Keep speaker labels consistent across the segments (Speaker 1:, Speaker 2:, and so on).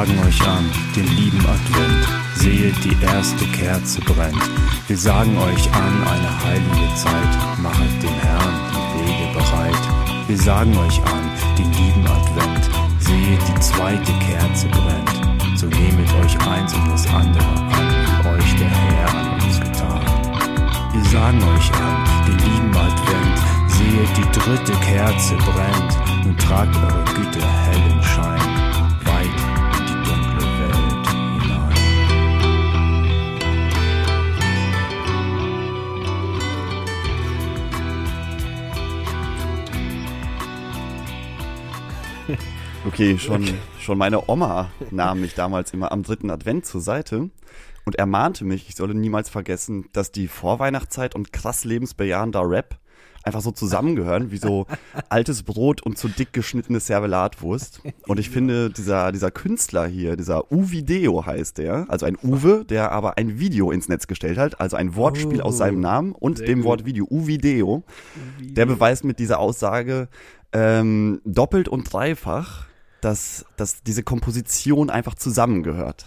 Speaker 1: Sagen euch an, den lieben Advent, sehet die erste Kerze brennt. Wir sagen euch an, eine heilige Zeit, machet dem Herrn die Wege bereit. Wir sagen euch an, den lieben Advent, sehet die zweite Kerze brennt. So nehmet euch eins und das andere an, wie euch der Herr an uns getan. Wir sagen euch an, den lieben Advent, sehet die dritte Kerze brennt. Nun tragt eure Güte hellen Schein
Speaker 2: Okay, schon, schon meine Oma nahm mich damals immer am dritten Advent zur Seite und ermahnte mich, ich solle niemals vergessen, dass die Vorweihnachtszeit und krass lebensbejahender Rap einfach so zusammengehören, wie so altes Brot und zu dick geschnittene Servelatwurst. Und ich finde, dieser, dieser Künstler hier, dieser Uvideo heißt der, also ein Uwe, der aber ein Video ins Netz gestellt hat, also ein Wortspiel aus seinem Namen und dem
Speaker 3: gut.
Speaker 2: Wort Video, Uvideo, der beweist mit dieser Aussage ähm, doppelt und dreifach, dass, dass diese Komposition einfach zusammengehört.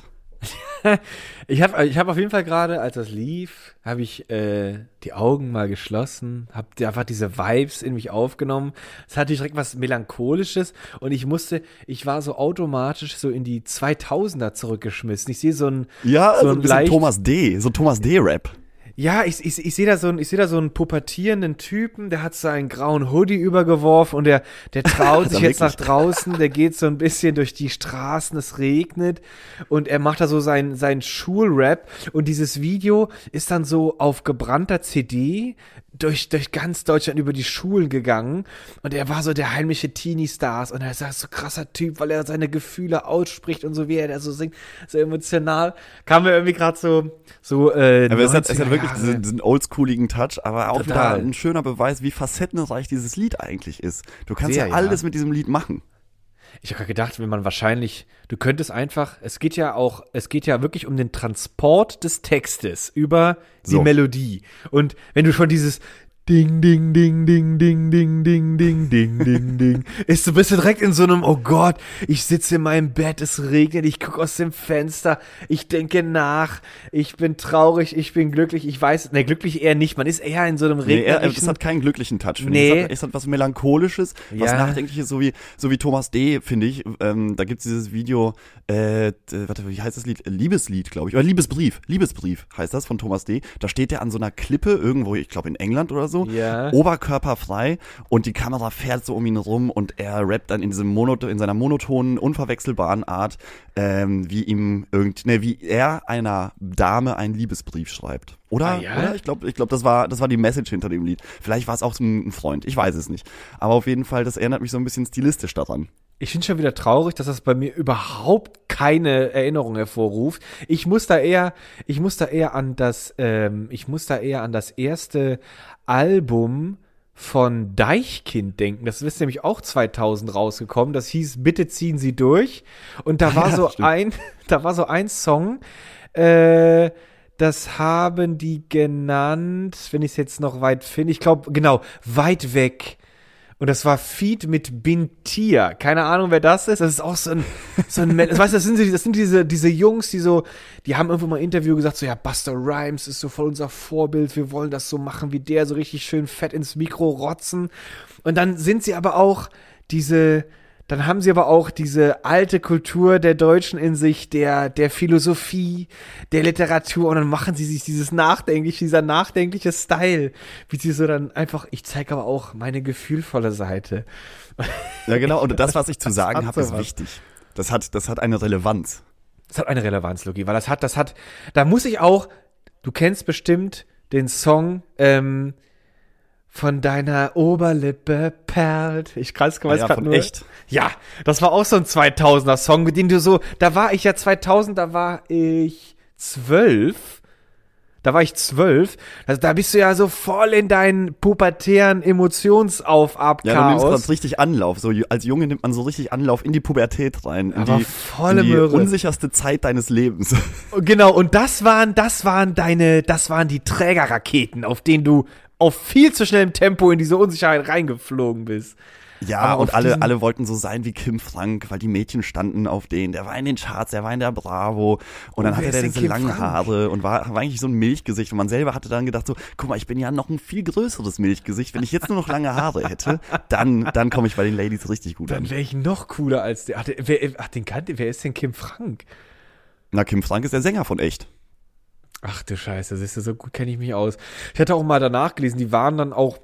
Speaker 3: Ich habe ich hab auf jeden Fall gerade, als das lief, habe ich äh, die Augen mal geschlossen, habe einfach diese Vibes in mich aufgenommen. Es hatte direkt was Melancholisches und ich musste, ich war so automatisch so in die 2000er zurückgeschmissen. Ich sehe so ein,
Speaker 2: Ja,
Speaker 3: so
Speaker 2: so
Speaker 3: ein
Speaker 2: bisschen
Speaker 3: leicht-
Speaker 2: Thomas D., so Thomas D-Rap.
Speaker 3: Ja, ich, ich, ich sehe da so einen, ich sehe da so einen pubertierenden Typen, der hat so einen grauen Hoodie übergeworfen und der, der traut sich jetzt nach
Speaker 2: wirklich?
Speaker 3: draußen, der geht so ein bisschen durch die Straßen, es regnet und er macht da so sein, sein Schulrap und dieses Video ist dann so auf gebrannter CD durch, durch ganz Deutschland über die Schulen gegangen und er war so der heimliche Teenie-Stars und er ist so krasser Typ, weil er seine Gefühle ausspricht und so wie er da so singt, so emotional, kam mir irgendwie gerade so, so, äh,
Speaker 2: Aber es hat, es hat
Speaker 3: 90er
Speaker 2: wirklich
Speaker 3: Jahre.
Speaker 2: diesen, diesen oldschooligen Touch, aber auch
Speaker 3: Total.
Speaker 2: wieder ein schöner Beweis, wie facettenreich dieses Lied eigentlich ist. Du kannst
Speaker 3: Sehr,
Speaker 2: ja alles
Speaker 3: ja.
Speaker 2: mit diesem Lied machen.
Speaker 3: Ich habe gedacht, wenn man wahrscheinlich, du könntest einfach, es geht ja auch, es geht ja wirklich um den Transport des Textes über die
Speaker 2: So.
Speaker 3: Melodie. Und wenn du schon dieses Ding, Ding, Ding, Ding, Ding, Ding, Ding, Ding, Ding, Ding, Ding, ist du bist du direkt in so einem, oh Gott, ich sitze in meinem Bett, es regnet, ich gucke aus dem Fenster, ich denke nach, ich bin traurig, ich bin glücklich, ich weiß, ne, glücklich eher nicht, man ist eher in so einem
Speaker 2: Nee, er,
Speaker 3: regnerischen,
Speaker 2: das hat keinen glücklichen Touch, finde
Speaker 3: Nee.
Speaker 2: ich. Es hat, es hat was Melancholisches, was
Speaker 3: Ja.
Speaker 2: Nachdenkliches, so wie, so wie Thomas D., finde ich. Ähm, da gibt's dieses Video, äh, warte, wie heißt das Lied? Liebeslied, glaube ich. Oder Liebesbrief. Liebesbrief heißt das von Thomas D. Da steht er an so einer Klippe irgendwo, ich glaube in England oder so.
Speaker 3: Ja.
Speaker 2: Oberkörperfrei und die Kamera fährt so um ihn rum und er rappt dann in diesem Monoton, in seiner monotonen, unverwechselbaren Art, ähm, wie ihm irgend, ne, wie er einer Dame einen Liebesbrief schreibt. Oder?
Speaker 3: Ah, ja?
Speaker 2: Oder? Ich glaube, ich glaube, das war, das war die Message hinter dem Lied. Vielleicht war es auch so ein Freund. Ich weiß es nicht. Aber auf jeden Fall, das erinnert mich so ein bisschen stilistisch daran.
Speaker 3: Ich finde schon wieder traurig, dass das bei mir überhaupt keine Erinnerung hervorruft. Ich muss da eher, ich muss da eher an das, ähm, ich muss da eher an das erste Album von Deichkind denken. Das ist nämlich auch 2000 rausgekommen. Das hieß Bitte ziehen Sie durch. Und da war
Speaker 2: Ja,
Speaker 3: so
Speaker 2: stimmt.
Speaker 3: ein, da war so ein Song, äh, das haben die genannt, wenn ich es jetzt noch weit finde. Ich glaube, genau, weit weg. Und das war Feed mit Bintia. Keine Ahnung, wer das ist. Das ist auch so ein, so ein, weißt das sind, das sind diese, diese Jungs, die so, die haben irgendwo mal im Interview gesagt, so, ja, Buster Rhymes ist so voll unser Vorbild. Wir wollen das so machen wie der, so richtig schön fett ins Mikro rotzen. Und dann sind sie aber auch diese, dann haben sie aber auch diese alte Kultur der Deutschen in sich, der, der Philosophie, der Literatur und dann machen sie sich dieses nachdenklich, dieser nachdenkliche Style, wie sie so dann einfach, ich zeige aber auch meine gefühlvolle Seite.
Speaker 2: Ja, genau. Und das, was ich zu sagen habe, ist wichtig. Das hat, das hat eine Relevanz.
Speaker 3: Das hat eine Relevanz, Logi, weil das hat, das hat, da muss ich auch, du kennst bestimmt den Song, ähm, von deiner Oberlippe perlt. Ich weiß, weiß
Speaker 2: ja,
Speaker 3: nur.
Speaker 2: echt.
Speaker 3: Ja, das war auch so ein 2000er Song, mit dem du so, da war ich ja 2000, da war ich zwölf. Da war ich zwölf. Also da bist du ja so voll in deinen pubertären Emotionsaufab
Speaker 2: Ja, du nimmst grad richtig Anlauf. So, als Junge nimmt man so richtig Anlauf in die Pubertät rein. In
Speaker 3: Aber
Speaker 2: die,
Speaker 3: volle
Speaker 2: in die
Speaker 3: Möhre.
Speaker 2: unsicherste Zeit deines Lebens.
Speaker 3: Genau, und das waren, das waren deine, das waren die Trägerraketen, auf denen du auf viel zu schnellem Tempo in diese Unsicherheit reingeflogen bist.
Speaker 2: Ja, und alle, alle wollten so sein wie Kim Frank, weil die Mädchen standen auf denen. Der war in den Charts, der war in der Bravo. Und dann
Speaker 3: Oh,
Speaker 2: hatte der diese
Speaker 3: Kim
Speaker 2: langen
Speaker 3: Frank?
Speaker 2: Haare und war, war eigentlich so ein Milchgesicht. Und man selber hatte dann gedacht so, guck mal, ich bin ja noch ein viel größeres Milchgesicht. Wenn ich jetzt nur noch lange Haare hätte, dann, dann komme ich bei den Ladies richtig gut
Speaker 3: Dann
Speaker 2: an.
Speaker 3: wäre ich noch cooler als der. Ach, der, wer, ach, den kannte, wer ist denn Kim Frank?
Speaker 2: Na, Kim Frank ist der Sänger von Echt.
Speaker 3: Ach du Scheiße, siehst du, so gut kenne ich mich aus. Ich hatte auch mal danach gelesen, die waren dann auch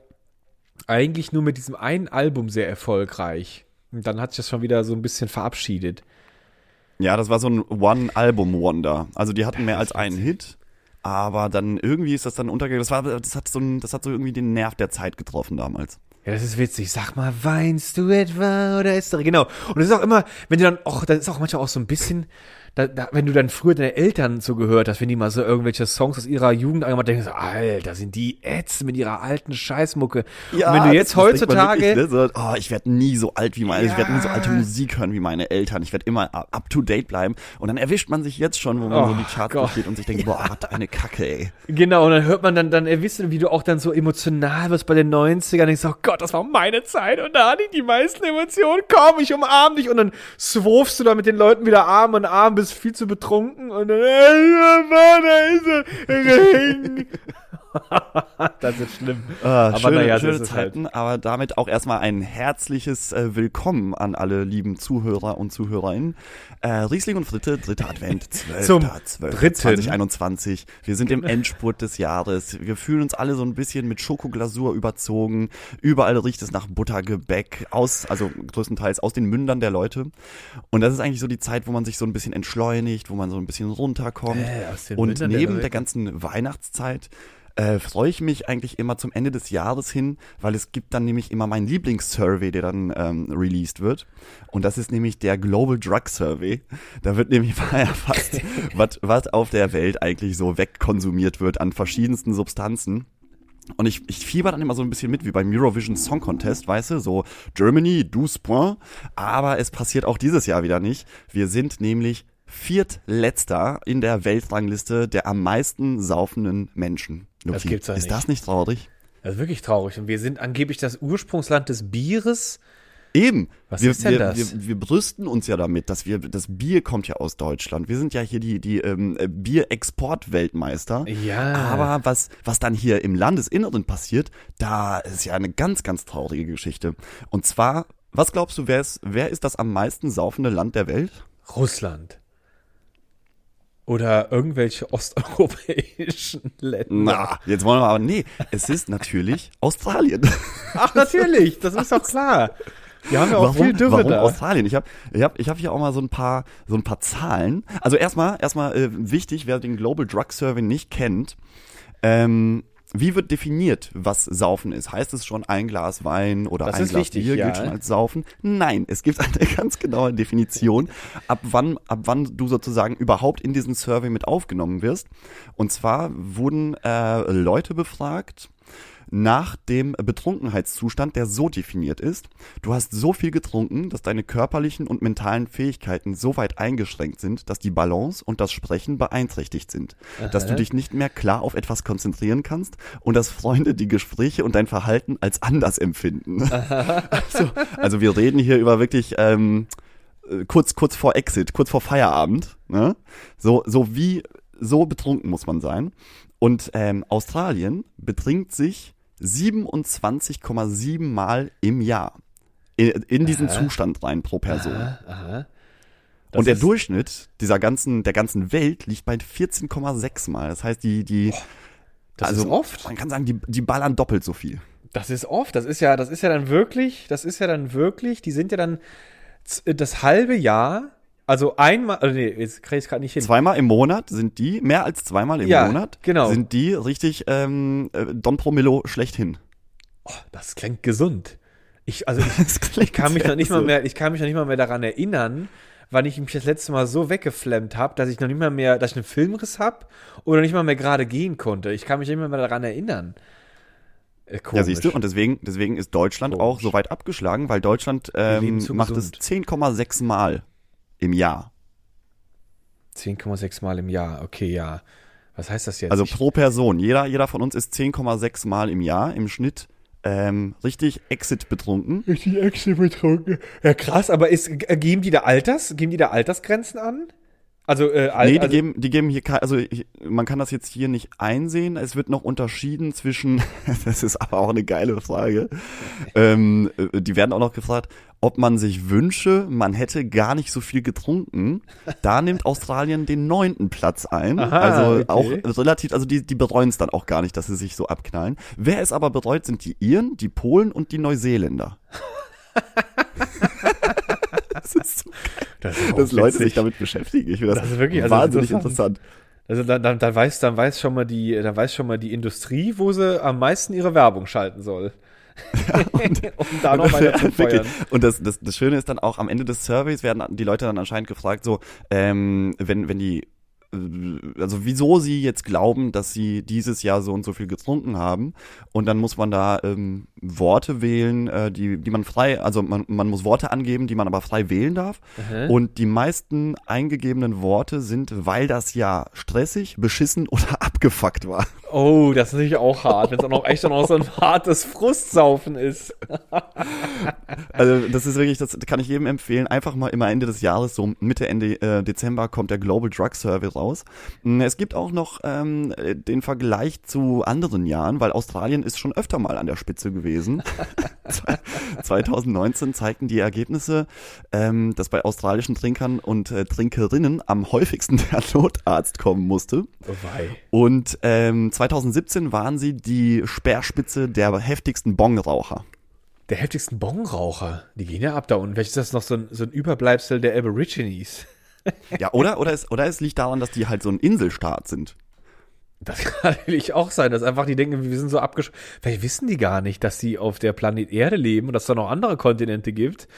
Speaker 3: eigentlich nur mit diesem einen Album sehr erfolgreich. Und dann hat sich das schon wieder so ein bisschen verabschiedet.
Speaker 2: Ja, das war so ein One-Album-Wonder. Also die hatten mehr als einen Hit, aber dann irgendwie ist das dann untergegangen. Das, war, das, hat so ein, das hat so irgendwie den Nerv der Zeit getroffen damals.
Speaker 3: Ja, das ist witzig. Sag mal, weinst du etwa oder ist doch genau. Und das ist auch immer, wenn du dann auch, das ist auch manchmal auch so ein bisschen, da, da, wenn du dann früher deine Eltern so gehört hast, wenn die mal so irgendwelche Songs aus ihrer Jugend angemacht denkst du, Alter, sind die ätzend mit ihrer alten Scheißmucke. Und wenn du jetzt heutzutage,
Speaker 2: wirklich, ne? so, oh, ich werde nie so alt wie meine, ich werde nie so
Speaker 3: Ja.
Speaker 2: alte Musik hören wie meine Eltern. Ich werde immer up to date bleiben. Und dann erwischt man sich jetzt schon, wo man
Speaker 3: Oh
Speaker 2: so die Charts
Speaker 3: Gott.
Speaker 2: durchgeht und sich denkt, boah, was eine Kacke, ey.
Speaker 3: Genau, und dann hört man dann, dann erwisst du, wie du auch dann so emotional wirst bei den 90ern, denkst du, oh Gott, das war meine Zeit und da hatte ich die meisten Emotionen, komm, ich umarm dich und dann swurfst du da mit den Leuten wieder Arm in Arm, bist viel zu betrunken und dann, ey, Mann, da ist er, Ring. das ist schlimm.
Speaker 2: Ah,
Speaker 3: Aber
Speaker 2: schöne,
Speaker 3: naja,
Speaker 2: schöne
Speaker 3: halt.
Speaker 2: Zeiten, aber damit auch erstmal ein herzliches äh, Willkommen an alle lieben Zuhörer und Zuhörerinnen. Äh, Riesling und Fritte, dritter Advent, 12.
Speaker 3: Zum
Speaker 2: 12.
Speaker 3: dritten.
Speaker 2: 2021. Wir sind im Endspurt des Jahres. Wir fühlen uns alle so ein bisschen mit Schokoglasur überzogen. Überall riecht es nach Buttergebäck aus, also größtenteils aus den Mündern der Leute. Und das ist eigentlich so die Zeit, wo man sich so ein bisschen entschleunigt, wo man so ein bisschen runterkommt.
Speaker 3: Äh,
Speaker 2: und
Speaker 3: Mündern der
Speaker 2: neben
Speaker 3: Leute.
Speaker 2: der ganzen Weihnachtszeit äh, freue ich mich eigentlich immer zum Ende des Jahres hin, weil es gibt dann nämlich immer meinen Lieblingssurvey, der dann ähm, released wird. Und das ist nämlich der Global Drug Survey. Da wird nämlich mal erfasst, was was auf der Welt eigentlich so wegkonsumiert wird an verschiedensten Substanzen. Und ich, ich fieber dann immer so ein bisschen mit, wie beim Eurovision Song Contest, weißt du, so Germany, 12 points. Aber es passiert auch dieses Jahr wieder nicht. Wir sind nämlich viertletzter in der Weltrangliste der am meisten saufenden Menschen.
Speaker 3: Das gibt's
Speaker 2: ist
Speaker 3: nicht.
Speaker 2: das nicht traurig?
Speaker 3: Das ist wirklich traurig. Und wir sind angeblich das Ursprungsland des Bieres.
Speaker 2: Eben.
Speaker 3: Was
Speaker 2: wir,
Speaker 3: ist denn
Speaker 2: wir,
Speaker 3: das?
Speaker 2: Wir, wir brüsten uns ja damit, dass wir, das Bier kommt ja aus Deutschland. Wir sind ja hier die, die ähm, äh, Bierexport-Weltmeister.
Speaker 3: Ja.
Speaker 2: Aber was, was dann hier im Landesinneren passiert, da ist ja eine ganz, ganz traurige Geschichte. Und zwar, was glaubst du, wer ist, wer ist das am meisten saufende Land der Welt?
Speaker 3: Russland. Oder irgendwelche osteuropäischen Länder.
Speaker 2: Na, jetzt wollen wir aber, nee, es ist natürlich Australien.
Speaker 3: Ach, natürlich, das ist doch klar. Wir haben ja auch viel Dürre
Speaker 2: warum
Speaker 3: da.
Speaker 2: Australien? Ich habe ich hab, ich hab hier auch mal so ein paar so ein paar Zahlen. Also erstmal erstmal äh, wichtig, wer den Global Drug Survey nicht kennt, ähm, wie wird definiert, was Saufen ist? Heißt es schon ein Glas Wein oder
Speaker 3: Das
Speaker 2: ein Glas
Speaker 3: wichtig,
Speaker 2: Bier
Speaker 3: ja.
Speaker 2: gilt schon als Saufen? Nein, es gibt eine ganz genaue Definition, ab wann, ab wann du sozusagen überhaupt in diesen Survey mit aufgenommen wirst. Und zwar wurden äh, Leute befragt, nach dem Betrunkenheitszustand, der so definiert ist. Du hast so viel getrunken, dass deine körperlichen und mentalen Fähigkeiten so weit eingeschränkt sind, dass die Balance und das Sprechen beeinträchtigt sind. Dass du dich nicht mehr klar auf etwas konzentrieren kannst und dass Freunde die Gespräche und dein Verhalten als anders empfinden. Also, also wir reden hier über wirklich ähm, äh, kurz, kurz vor Exit, kurz vor Feierabend. Ne? So, so wie, so betrunken muss man sein. Und ähm, Australien betrinkt sich 27,7 Mal im Jahr in, in diesen Zustand rein pro Person.
Speaker 3: Aha. Das
Speaker 2: Und der Durchschnitt dieser ganzen, der ganzen Welt liegt bei 14,6 Mal. Das heißt, die, die,
Speaker 3: Das
Speaker 2: also
Speaker 3: ist oft.
Speaker 2: man kann sagen, die, die ballern doppelt so viel.
Speaker 3: Das ist oft. Das ist ja, das ist ja dann wirklich, das ist ja dann wirklich, die sind ja dann das halbe Jahr, also einmal, also nee, jetzt krieg ich gerade nicht hin.
Speaker 2: Zweimal im Monat sind die, mehr als zweimal im
Speaker 3: Ja,
Speaker 2: Monat,
Speaker 3: genau.
Speaker 2: sind die richtig ähm, äh, Don Promillo schlechthin.
Speaker 3: Das klingt gesund. Ich, also ich, ich kann mich noch nicht mal
Speaker 2: so.
Speaker 3: mehr, ich kann mich noch nicht mal mehr daran erinnern, wann ich mich das letzte Mal so weggeflemmt habe, dass ich noch nicht mal mehr, dass ich einen Filmriss habe oder nicht mal mehr gerade gehen konnte. Ich kann mich nicht mehr daran erinnern. Äh,
Speaker 2: Ja, siehst du, und deswegen, deswegen ist Deutschland
Speaker 3: Komisch.
Speaker 2: auch so weit abgeschlagen, weil Deutschland ähm, macht es
Speaker 3: gesund.
Speaker 2: 10,6 Mal im Jahr.
Speaker 3: 10,6 Mal im Jahr, okay, ja. Was heißt das jetzt?
Speaker 2: Also pro Person. Jeder, jeder von uns ist 10,6 Mal im Jahr im Schnitt Ähm, richtig Exit betrunken.
Speaker 3: Richtig Exit betrunken. Ja, krass, aber ist, äh, geben die da Alters, geben die da Altersgrenzen an? Also, äh, al-
Speaker 2: Nee, die
Speaker 3: also,
Speaker 2: geben, die geben hier, kein- also ich, man kann das jetzt hier nicht einsehen. Es wird noch unterschieden zwischen, das ist aber auch eine geile Frage. ähm, äh, die werden auch noch gefragt, ob man sich wünsche, man hätte gar nicht so viel getrunken. Da nimmt Australien den neunten Platz ein.
Speaker 3: Aha,
Speaker 2: also
Speaker 3: okay.
Speaker 2: auch relativ, also die, die bereuen es dann auch gar nicht, dass sie sich so abknallen. Wer es aber bereut, sind die Iren, die Polen und die Neuseeländer. das ist so
Speaker 3: das ist
Speaker 2: dass Leute sich damit beschäftigen. Ich finde das,
Speaker 3: Das ist wirklich- also
Speaker 2: wahnsinnig
Speaker 3: interessant.
Speaker 2: interessant.
Speaker 3: Also dann, dann, dann weiß, dann weiß schon mal die, dann weiß schon mal die Industrie, wo sie am meisten ihre Werbung schalten soll. um da noch weiter zu
Speaker 2: Ja,
Speaker 3: feuern.
Speaker 2: Und das, das, das Schöne ist dann auch, am Ende des Surveys werden die Leute dann anscheinend gefragt, so, ähm, wenn, wenn die, äh, also wieso sie jetzt glauben, dass sie dieses Jahr so und so viel getrunken haben. Und dann muss man da ähm, Worte wählen, äh, die, die man frei, also man, man muss Worte angeben, die man aber frei wählen darf. Und die meisten eingegebenen Worte sind, weil das Jahr stressig, beschissen oder abgefuckt war.
Speaker 3: Oh, das ist natürlich auch hart, wenn es auch noch echt auch so ein hartes Frustsaufen ist.
Speaker 2: Also das ist wirklich, das kann ich jedem empfehlen. Einfach mal immer Ende des Jahres, so Mitte, Ende äh, Dezember kommt der Global Drug Survey raus. Mm, Es gibt auch noch ähm, äh, den Vergleich zu anderen Jahren, weil Australien ist schon öfter mal an der Spitze gewesen. 2019 zeigten die Ergebnisse, ähm, dass bei australischen Trinkern und äh, Trinkerinnen am häufigsten der Notarzt kommen musste.
Speaker 3: Oh wei.
Speaker 2: Und ähm, 2017 waren sie die Speerspitze der heftigsten Bongraucher.
Speaker 3: Der heftigsten Bongraucher, die gehen ja ab da unten. Vielleicht ist das noch so ein, so ein Überbleibsel der Aborigines.
Speaker 2: Ja, oder, oder, es, oder es liegt daran, dass die halt so ein Inselstaat sind.
Speaker 3: Das kann natürlich auch sein, dass einfach die denken, wir sind so abgesch... Vielleicht wissen die gar nicht, dass sie auf der Planet Erde leben und dass es da noch andere Kontinente gibt.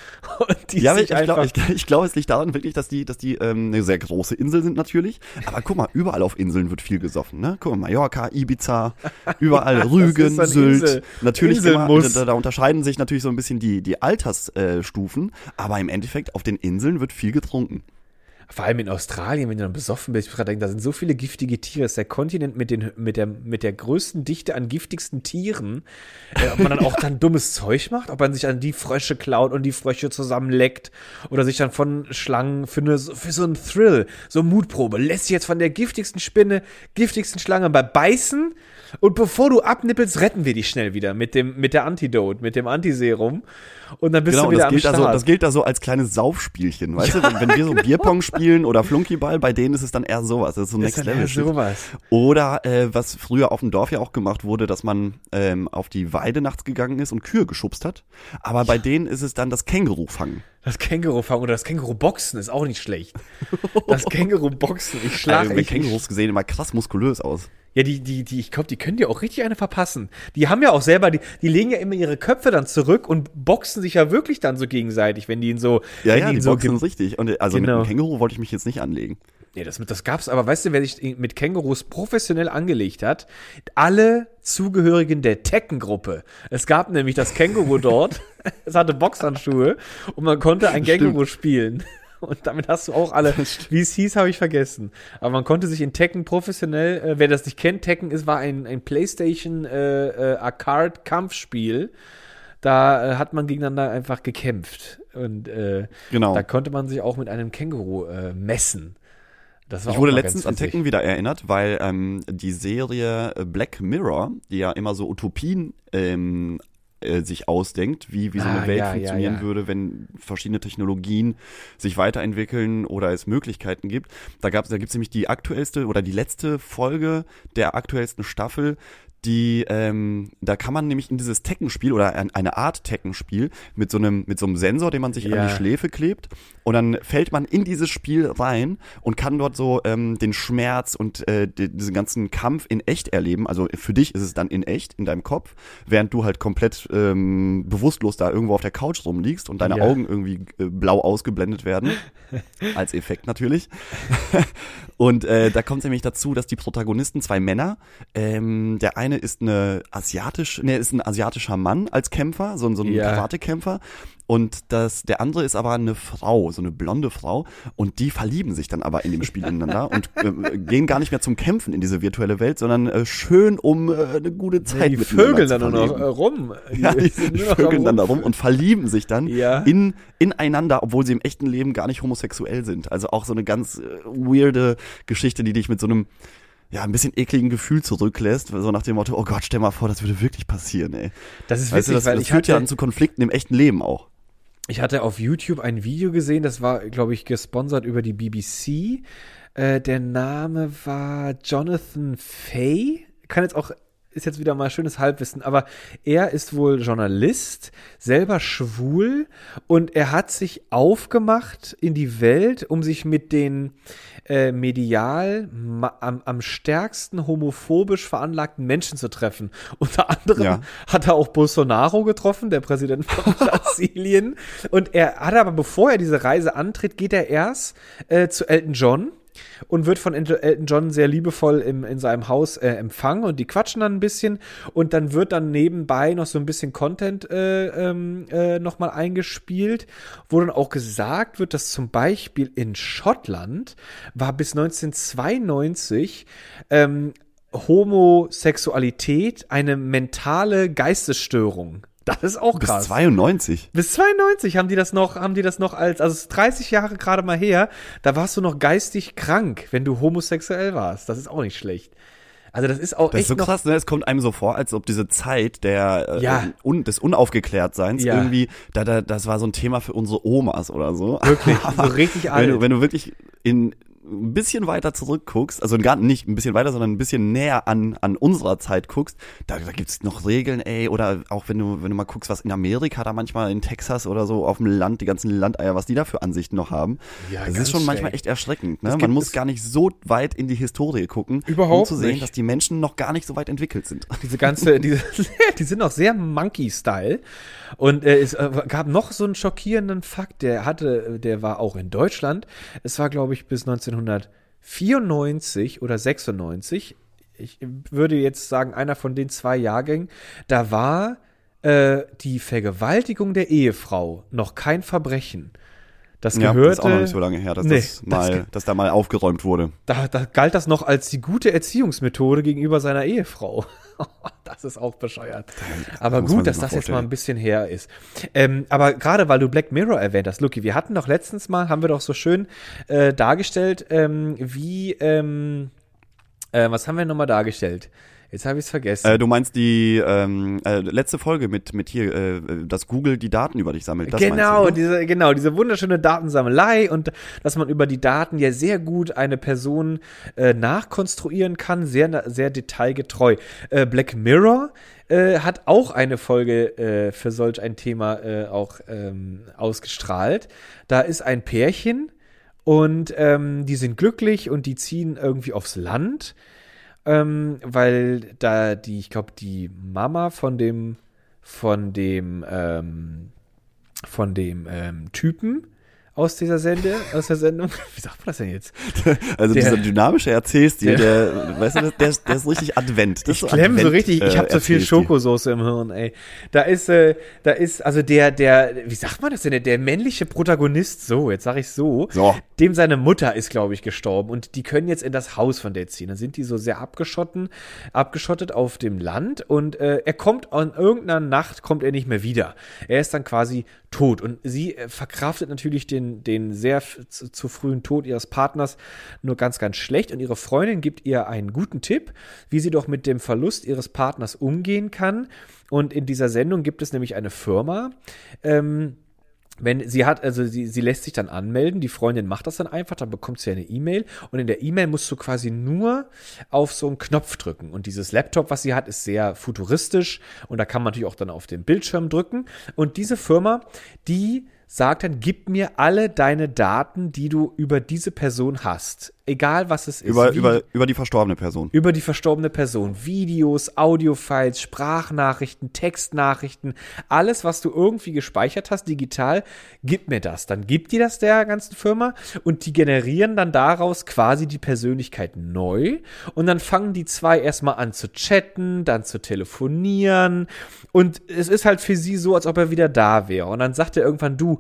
Speaker 2: Ja, ich, ich glaube, glaub, es liegt daran wirklich, dass die, dass die ähm, eine sehr große Insel sind natürlich. Aber guck mal, überall auf Inseln wird viel gesoffen. Ne? Guck mal, Mallorca, Ibiza, überall Rügen,
Speaker 3: so eine
Speaker 2: Sylt.
Speaker 3: Insel-
Speaker 2: natürlich
Speaker 3: Inselmuss.
Speaker 2: immer, da, da unterscheiden sich natürlich so ein bisschen die, die Altersstufen. aber im Endeffekt auf den Inseln wird viel getrunken.
Speaker 3: Vor allem in Australien, wenn du dann besoffen bist, ich gerade denke, da sind so viele giftige Tiere. Das ist der Kontinent mit, den, mit, der, mit der größten Dichte an giftigsten Tieren. Äh, ob man dann auch dann dummes Zeug macht, ob man sich an die Frösche klaut und die Frösche zusammenleckt oder sich dann von Schlangen für, eine, für so einen Thrill, so eine Mutprobe, lässt sich jetzt von der giftigsten Spinne, giftigsten Schlange bei beißen und bevor du abnippelst, retten wir dich schnell wieder mit dem mit der Antidote, mit dem Antiserum und dann bist
Speaker 2: Genau,
Speaker 3: du wieder
Speaker 2: das
Speaker 3: am
Speaker 2: gilt,
Speaker 3: Start.
Speaker 2: also, das gilt da so als kleines Saufspielchen, weißt du? Wenn, wenn wir so Bierpong spielen oder Flunkyball, bei denen ist es dann eher sowas. Das ist so
Speaker 3: Ist
Speaker 2: Next Level
Speaker 3: sowas.
Speaker 2: Oder äh, was früher auf dem Dorf ja auch gemacht wurde, dass man ähm, auf die Weide nachts gegangen ist und Kühe geschubst hat. Aber bei denen ist es dann das Känguru fangen.
Speaker 3: Das Känguru fangen oder das Känguru boxen ist auch nicht schlecht. Das Känguru boxen, ich schlage
Speaker 2: Also,
Speaker 3: ich,
Speaker 2: Kängurus gesehen immer krass muskulös aus.
Speaker 3: Ja, die, die, die, ich glaube, die können dir auch richtig eine verpassen. Die haben ja auch selber, die, die legen ja immer ihre Köpfe dann zurück und boxen sich ja wirklich dann so gegenseitig, wenn die ihn so,
Speaker 2: Ja, ja,
Speaker 3: ihn
Speaker 2: die
Speaker 3: so
Speaker 2: boxen richtig. Und also
Speaker 3: Genau.
Speaker 2: mit einem Känguru wollte ich mich jetzt nicht anlegen.
Speaker 3: Nee, das, das gab's, aber weißt du, wer sich mit Kängurus professionell angelegt hat? Alle Zugehörigen der Tekken-Gruppe. Es gab nämlich das Känguru dort, es hatte Boxhandschuhe und man konnte ein Känguru spielen. Und damit hast du auch alle, wie es hieß, habe ich vergessen. Aber man konnte sich in Tekken professionell, äh, wer das nicht kennt, Tekken ist, war ein, ein Playstation äh, äh, Arcade-Kampfspiel. Da äh, hat man gegeneinander einfach gekämpft. Und äh,
Speaker 2: Genau.
Speaker 3: da konnte man sich auch mit einem Känguru äh, messen. Das war
Speaker 2: Ich wurde letztens an. Tekken wieder erinnert, weil ähm, die Serie äh, Black Mirror, die ja immer so Utopien ähm, äh, sich ausdenkt, wie, wie so eine
Speaker 3: Ah,
Speaker 2: Welt
Speaker 3: ja, ja,
Speaker 2: funktionieren
Speaker 3: ja.
Speaker 2: würde, wenn verschiedene Technologien sich weiterentwickeln oder es Möglichkeiten gibt. Da gab's, da gibt's nämlich die aktuellste oder die letzte Folge der aktuellsten Staffel, die, ähm, da kann man nämlich in dieses Tekken-Spiel oder ein, eine Art Tekken-Spiel mit so einem, mit so einem Sensor, den man sich
Speaker 3: Ja.
Speaker 2: an die Schläfe klebt und dann fällt man in dieses Spiel rein und kann dort so ähm, den Schmerz und äh, die, diesen ganzen Kampf in echt erleben. Also für dich ist es dann in echt, in deinem Kopf, während du halt komplett ähm, bewusstlos da irgendwo auf der Couch rumliegst und deine
Speaker 3: Ja.
Speaker 2: Augen irgendwie äh, blau ausgeblendet werden. als Effekt natürlich. und äh, da kommt nämlich dazu, dass die Protagonisten, zwei Männer, ähm, der eine ist eine asiatisch, ne, ist ein asiatischer Mann als Kämpfer, so, ein- so ein
Speaker 3: Ja.
Speaker 2: Karatekämpfer. und das, der andere ist aber eine Frau, so eine blonde Frau und die verlieben sich dann aber in dem Spiel ineinander und äh, gehen gar nicht mehr zum Kämpfen in diese virtuelle Welt, sondern äh, schön um äh, eine gute Zeit
Speaker 3: Ja, die
Speaker 2: zu
Speaker 3: dann nur noch äh, rum.
Speaker 2: Ja, die
Speaker 3: noch am
Speaker 2: vögeln dann da rum und verlieben sich dann
Speaker 3: Ja.
Speaker 2: in, ineinander, obwohl sie im echten Leben gar nicht homosexuell sind. Also auch so eine ganz äh, weirde Geschichte, die dich mit so einem ja, ein bisschen ekligen Gefühl zurücklässt, so nach dem Motto, oh Gott, stell mal vor, das würde wirklich passieren, ey.
Speaker 3: Das ist
Speaker 2: Weißt du, das,
Speaker 3: weil
Speaker 2: das
Speaker 3: ich
Speaker 2: führt ja
Speaker 3: hatte,
Speaker 2: an zu Konflikten im echten Leben auch.
Speaker 3: ich hatte auf YouTube ein Video gesehen, das war, glaube ich, gesponsert über die BBC. Äh, der Name war Jonathan Fay. Kann jetzt auch, ist jetzt wieder mal schönes Halbwissen, aber er ist wohl Journalist, selber schwul und er hat sich aufgemacht in die Welt, um sich mit den äh, medial am, am stärksten homophobisch veranlagten Menschen zu treffen. Unter anderem
Speaker 2: Ja.
Speaker 3: hat er auch Bolsonaro getroffen, der Präsident von Brasilien. Und er hat aber, bevor er diese Reise antritt, geht er erst äh, zu Elton John und wird von Elton John sehr liebevoll im, in seinem Haus äh, empfangen und die quatschen dann ein bisschen und dann wird dann nebenbei noch so ein bisschen Content äh, ähm, äh, nochmal eingespielt, wo dann auch gesagt wird, dass zum Beispiel in Schottland war bis 1992 ähm, Homosexualität eine mentale Geistesstörung. Das ist auch
Speaker 2: Bis
Speaker 3: krass.
Speaker 2: 92.
Speaker 3: Bis 92 haben die das noch, haben die das noch als, also es ist 30 Jahre gerade mal her, da warst du noch geistig krank, wenn du homosexuell warst. Das ist auch nicht schlecht. Also das ist auch
Speaker 2: Das
Speaker 3: echt
Speaker 2: ist so krass, ne? Es kommt einem so vor, als ob diese Zeit der äh,
Speaker 3: Ja.
Speaker 2: un, des Unaufgeklärtseins
Speaker 3: Ja.
Speaker 2: irgendwie, da, da, das war so ein Thema für unsere Omas oder so.
Speaker 3: Wirklich, so richtig
Speaker 2: wenn
Speaker 3: alt.
Speaker 2: du, wenn du wirklich in ein bisschen weiter zurückguckst, also gar nicht ein bisschen weiter, sondern ein bisschen näher an, an unserer Zeit guckst, da, da gibt's noch Regeln, ey, oder auch wenn du, wenn du mal guckst, was in Amerika da manchmal in Texas oder so auf dem Land, die ganzen Landeier, was die da für Ansichten noch haben.
Speaker 3: Ja,
Speaker 2: das ist schon manchmal
Speaker 3: schräg.
Speaker 2: echt erschreckend, ne? Man muss gar nicht so weit in die Historie gucken, um zu sehen,
Speaker 3: nicht.
Speaker 2: dass die Menschen noch gar nicht so weit entwickelt sind.
Speaker 3: diese ganze, diese, die sind noch sehr Monkey-Style. Und äh, es äh, gab noch so einen schockierenden Fakt, der hatte, der war auch in Deutschland. Es war, glaube ich, bis 1994 oder 96. Ich würde jetzt sagen, einer von den zwei Jahrgängen. Da war äh, die Vergewaltigung der Ehefrau noch kein Verbrechen. Das
Speaker 2: Ja,
Speaker 3: gehörte,
Speaker 2: das ist auch noch nicht so lange her, dass,
Speaker 3: Nee,
Speaker 2: das mal,
Speaker 3: das-
Speaker 2: dass da mal aufgeräumt wurde.
Speaker 3: da, da galt das noch als die gute Erziehungsmethode gegenüber seiner Ehefrau. das ist auch bescheuert. Aber gut, dass das jetzt mal ein bisschen her ist. Ähm, aber gerade weil du Black Mirror erwähnt hast, Lucky, wir hatten doch letztens mal, haben wir doch so schön äh, dargestellt, ähm, wie, ähm, äh, was haben wir nochmal dargestellt? Jetzt habe ich es vergessen.
Speaker 2: Äh, du meinst die ähm, äh, letzte Folge mit, mit hier, äh, dass Google die Daten über dich sammelt. Das
Speaker 3: genau,
Speaker 2: du, ne?
Speaker 3: diese, genau, diese wunderschöne Datensammelei und dass man über die Daten ja sehr gut eine Person äh, nachkonstruieren kann, sehr, sehr detailgetreu. Äh, Black Mirror äh, hat auch eine Folge äh, für solch ein Thema äh, auch ähm, ausgestrahlt. Da ist ein Pärchen und ähm, die sind glücklich und die ziehen irgendwie aufs Land, ähm, weil da die, ich glaube, die Mama von dem, von dem, ähm, von dem ähm, Typen aus dieser Sende, aus der Sendung. Wie sagt man das denn jetzt?
Speaker 2: Also
Speaker 3: Der-
Speaker 2: dieser dynamische Erzählstil, der, weißt du, der, ist- der ist richtig Advent. Das
Speaker 3: Ich
Speaker 2: ist
Speaker 3: klemm so richtig, ich
Speaker 2: äh,
Speaker 3: habe zu viel. Schokosoße im Hirn, ey. Da ist, äh, da ist, also der, der, wie sagt man das denn, der, der männliche Protagonist, so, jetzt sag ich so,
Speaker 2: So.
Speaker 3: dem seine Mutter ist, glaube ich, gestorben und die können jetzt in das Haus von der ziehen. Dann sind die so sehr abgeschotten, abgeschottet auf dem Land und äh, er kommt an irgendeiner Nacht, kommt er nicht mehr wieder. Er ist dann quasi tot und sie äh, verkraftet natürlich den, den sehr zu, zu frühen Tod ihres Partners nur ganz, ganz schlecht und ihre Freundin gibt ihr einen guten Tipp, wie sie doch mit dem Verlust ihres Partners umgehen kann. Und in dieser Sendung gibt es nämlich eine Firma, ähm, wenn sie hat, also sie, sie lässt sich dann anmelden, die Freundin macht das dann einfach, dann bekommt sie eine E-Mail und in der E-Mail musst du quasi nur auf so einen Knopf drücken. Und dieses Laptop, was sie hat, ist sehr futuristisch und da kann man natürlich auch dann auf den Bildschirm drücken. Und diese Firma, die sagt dann, gib mir alle deine Daten, die du über diese Person hast. Egal was es ist.
Speaker 2: Über,
Speaker 3: Wie-
Speaker 2: über, über die verstorbene Person.
Speaker 3: über die verstorbene Person. Videos, Audiofiles, Sprachnachrichten, Textnachrichten, alles, was du irgendwie gespeichert hast, digital, gib mir das. Dann gibt die das der ganzen Firma und die generieren dann daraus quasi die Persönlichkeit neu. Und dann fangen die zwei erstmal an zu chatten, dann zu telefonieren. Und es ist halt für sie so, als ob er wieder da wäre. Und dann sagt er irgendwann, du,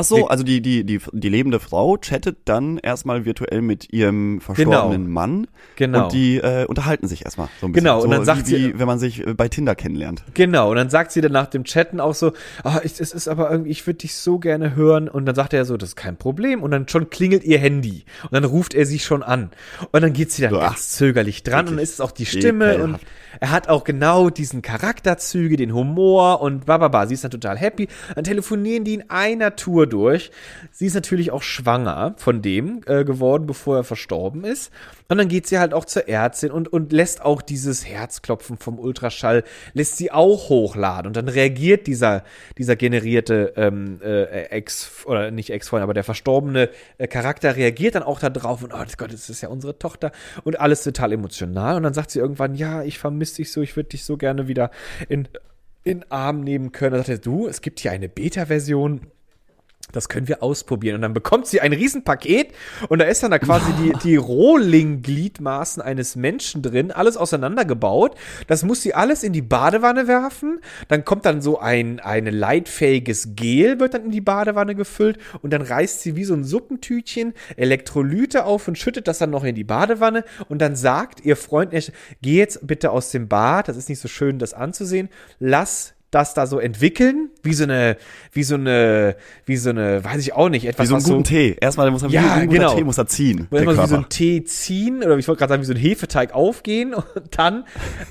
Speaker 2: Ach so, also die, die, die, die lebende Frau chattet dann erstmal virtuell mit ihrem verstorbenen Mann.
Speaker 3: Genau.
Speaker 2: Und die äh, unterhalten sich erstmal so ein bisschen.
Speaker 3: Genau, und
Speaker 2: so
Speaker 3: dann sagt
Speaker 2: wie,
Speaker 3: sie-
Speaker 2: wie, wenn man sich bei Tinder kennenlernt.
Speaker 3: Genau, und dann sagt sie dann nach dem Chatten auch so, ah, ich, es ist aber irgendwie, ich würde dich so gerne hören. Und dann sagt er so, das ist kein Problem. Und dann schon klingelt ihr Handy. Und dann ruft er sie schon an. Und dann geht sie dann
Speaker 2: Uah,
Speaker 3: ganz zögerlich dran. Und dann ist es auch die Stimme. Und
Speaker 2: ekelhaft.
Speaker 3: er hat auch genau diesen Charakterzüge, den Humor und bababa. Sie ist dann total happy. Dann telefonieren die in einer Tour durch. Sie ist natürlich auch schwanger von dem äh, geworden, bevor er verstorben ist. Und dann geht sie halt auch zur Ärztin und, und lässt auch dieses Herzklopfen vom Ultraschall, lässt sie auch hochladen. Und dann reagiert dieser, dieser generierte ähm, äh, Ex, oder nicht Ex-Freund, aber der verstorbene äh, Charakter reagiert dann auch da drauf und, oh Gott, das ist ja unsere Tochter und alles total emotional. Und dann sagt sie irgendwann, ja, ich vermisse dich so, ich würde dich so gerne wieder in, in Arm nehmen können. Dann sagt er, du, es gibt hier eine Beta-Version. Das können wir ausprobieren. Und dann bekommt sie ein Riesenpaket und da ist dann da quasi die, die Rohling-Gliedmaßen eines Menschen drin, alles auseinandergebaut. Das muss sie alles in die Badewanne werfen. Dann kommt dann so ein, ein leitfähiges Gel, wird dann in die Badewanne gefüllt und dann reißt sie wie so ein Suppentütchen Elektrolyte auf und schüttet das dann noch in die Badewanne und dann sagt ihr Freund, er, geh jetzt bitte aus dem Bad, das ist nicht so schön, das anzusehen, lass das da so entwickeln, wie so eine, wie so eine, wie so eine, weiß ich auch nicht, etwas
Speaker 2: Wie so einen
Speaker 3: was so,
Speaker 2: guten Tee. Erstmal muss man
Speaker 3: Ja,
Speaker 2: wie ein guter
Speaker 3: genau.
Speaker 2: Tee muss er ziehen.
Speaker 3: muss so wie so ein Tee ziehen oder ich wollte gerade sagen, wie so ein Hefeteig aufgehen und dann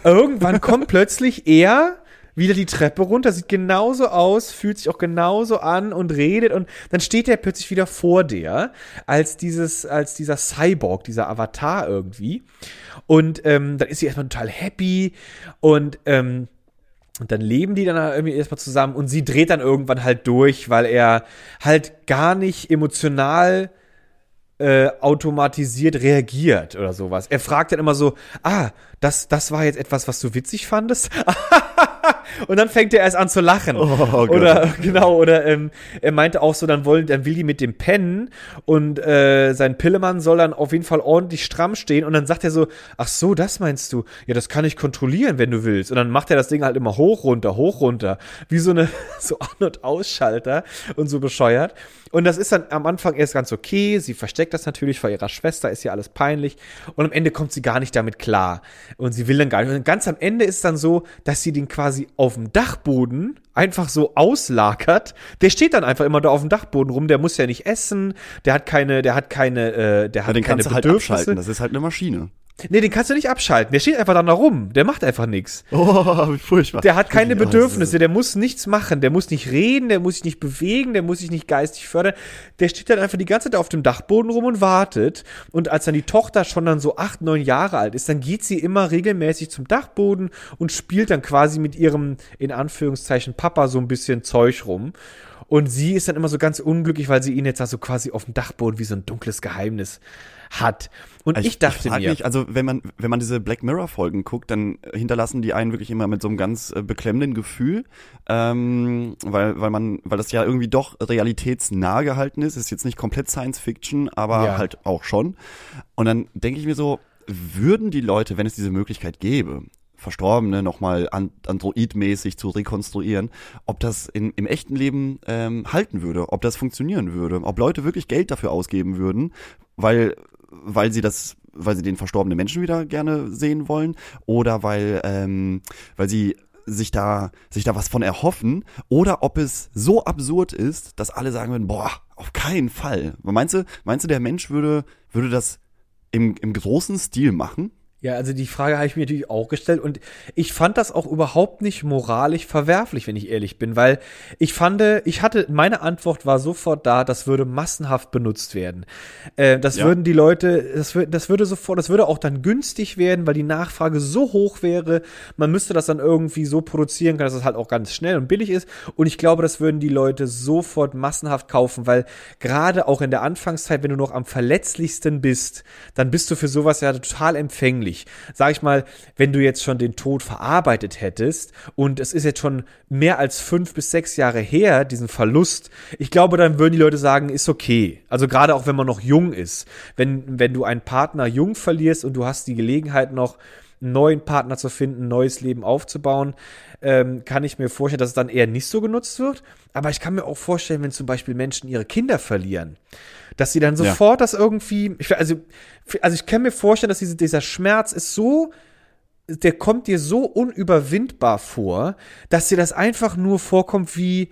Speaker 3: irgendwann kommt plötzlich er wieder die Treppe runter, sieht genauso aus, fühlt sich auch genauso an und redet und dann steht er plötzlich wieder vor der als dieses, als dieser Cyborg, dieser Avatar irgendwie und ähm, dann ist sie erstmal total happy und ähm, und dann leben die dann irgendwie erstmal zusammen und sie dreht dann irgendwann halt durch, weil er halt gar nicht emotional äh, automatisiert reagiert oder sowas. Er fragt dann immer so, ah, das, das war jetzt etwas, was du witzig fandest? und dann fängt er erst an zu lachen.
Speaker 2: Oh Gott.
Speaker 3: oder genau, oder ähm, er meinte auch so, dann wollen, dann will die mit dem pennen und äh, sein Pillemann soll dann auf jeden Fall ordentlich stramm stehen und dann sagt er so, ach so, das meinst du? Ja, das kann ich kontrollieren, wenn du willst. Und dann macht er das Ding halt immer hoch, runter, hoch, runter, wie so eine so An- und Ausschalter und so bescheuert. Und das ist dann am Anfang erst ganz okay. Sie versteckt das natürlich vor ihrer Schwester, ist ja alles peinlich. Und am Ende kommt sie gar nicht damit klar. Und sie will dann gar nicht. Und ganz am Ende ist dann so, dass sie den quasi auf dem Dachboden einfach so auslagert. Der steht dann einfach immer da auf dem Dachboden rum. Der muss ja nicht essen. Der hat keine, der hat keine, äh, der
Speaker 2: Ja,
Speaker 3: hat
Speaker 2: den
Speaker 3: keine
Speaker 2: kannst halt
Speaker 3: Bedürfnisse.
Speaker 2: abschalten. Das ist halt eine Maschine.
Speaker 3: Nee, den kannst du nicht abschalten. Der steht einfach da rum. Der macht einfach nichts.
Speaker 2: Oh, wie furchtbar.
Speaker 3: Der hat keine Bedürfnisse, der muss nichts machen, der muss nicht reden, der muss sich nicht bewegen, der muss sich nicht geistig fördern. Der steht dann einfach die ganze Zeit auf dem Dachboden rum und wartet. Und als dann die Tochter schon dann so acht, neun Jahre alt ist, dann geht sie immer regelmäßig zum Dachboden und spielt dann quasi mit ihrem, in Anführungszeichen, Papa so ein bisschen Zeug rum. Und sie ist dann immer so ganz unglücklich, weil sie ihn jetzt da so quasi auf dem Dachboden wie so ein dunkles Geheimnis hat. Und ich, dachte
Speaker 2: frag
Speaker 3: mir,
Speaker 2: Mich, also wenn man wenn man diese Black Mirror Folgen guckt, dann hinterlassen die einen wirklich immer mit so einem ganz äh, beklemmenden Gefühl, ähm, weil weil man weil das ja irgendwie doch realitätsnah gehalten ist. Ist jetzt nicht komplett Science Fiction, aber
Speaker 3: Ja.
Speaker 2: halt auch schon. Und dann denke ich mir so, würden die Leute, wenn es diese Möglichkeit gäbe, Verstorbene nochmal an, androidmäßig zu rekonstruieren, ob das in, im echten Leben ähm, halten würde, ob das funktionieren würde, ob Leute wirklich Geld dafür ausgeben würden, weil, weil sie das, weil sie den verstorbenen Menschen wieder gerne sehen wollen oder weil, ähm, weil sie sich da, sich da was von erhoffen oder ob es so absurd ist, dass alle sagen würden, boah, auf keinen Fall. Meinst du, meinst du, der Mensch würde, würde das im, im großen Stil machen?
Speaker 3: Ja, also die Frage habe ich mir natürlich auch gestellt und ich fand das auch überhaupt nicht moralisch verwerflich, wenn ich ehrlich bin, weil ich fand, ich hatte, meine Antwort war sofort da, das würde massenhaft benutzt werden. Äh, das
Speaker 2: Ja.
Speaker 3: würden die Leute, das, wür- das würde sofort, das würde auch dann günstig werden, weil die Nachfrage so hoch wäre, man müsste das dann irgendwie so produzieren können, dass es halt auch ganz schnell und billig ist und ich glaube, das würden die Leute sofort massenhaft kaufen, weil gerade auch in der Anfangszeit, wenn du noch am verletzlichsten bist, dann bist du für sowas ja total empfänglich. Sag ich mal, wenn du jetzt schon den Tod verarbeitet hättest und es ist jetzt schon mehr als fünf bis sechs Jahre her, diesen Verlust, ich glaube, dann würden die Leute sagen, ist okay. Also gerade auch wenn man noch jung ist. Wenn, wenn du einen Partner jung verlierst und du hast die Gelegenheit noch, einen neuen Partner zu finden, ein neues Leben aufzubauen, ähm, kann ich mir vorstellen, dass es dann eher nicht so genutzt wird. Aber ich kann mir auch vorstellen, wenn zum Beispiel Menschen ihre Kinder verlieren, dass sie dann
Speaker 2: Ja.
Speaker 3: sofort das irgendwie, ich, also, also ich kann mir vorstellen, dass diese, dieser Schmerz ist so, der kommt dir so unüberwindbar vor, dass dir das einfach nur vorkommt wie,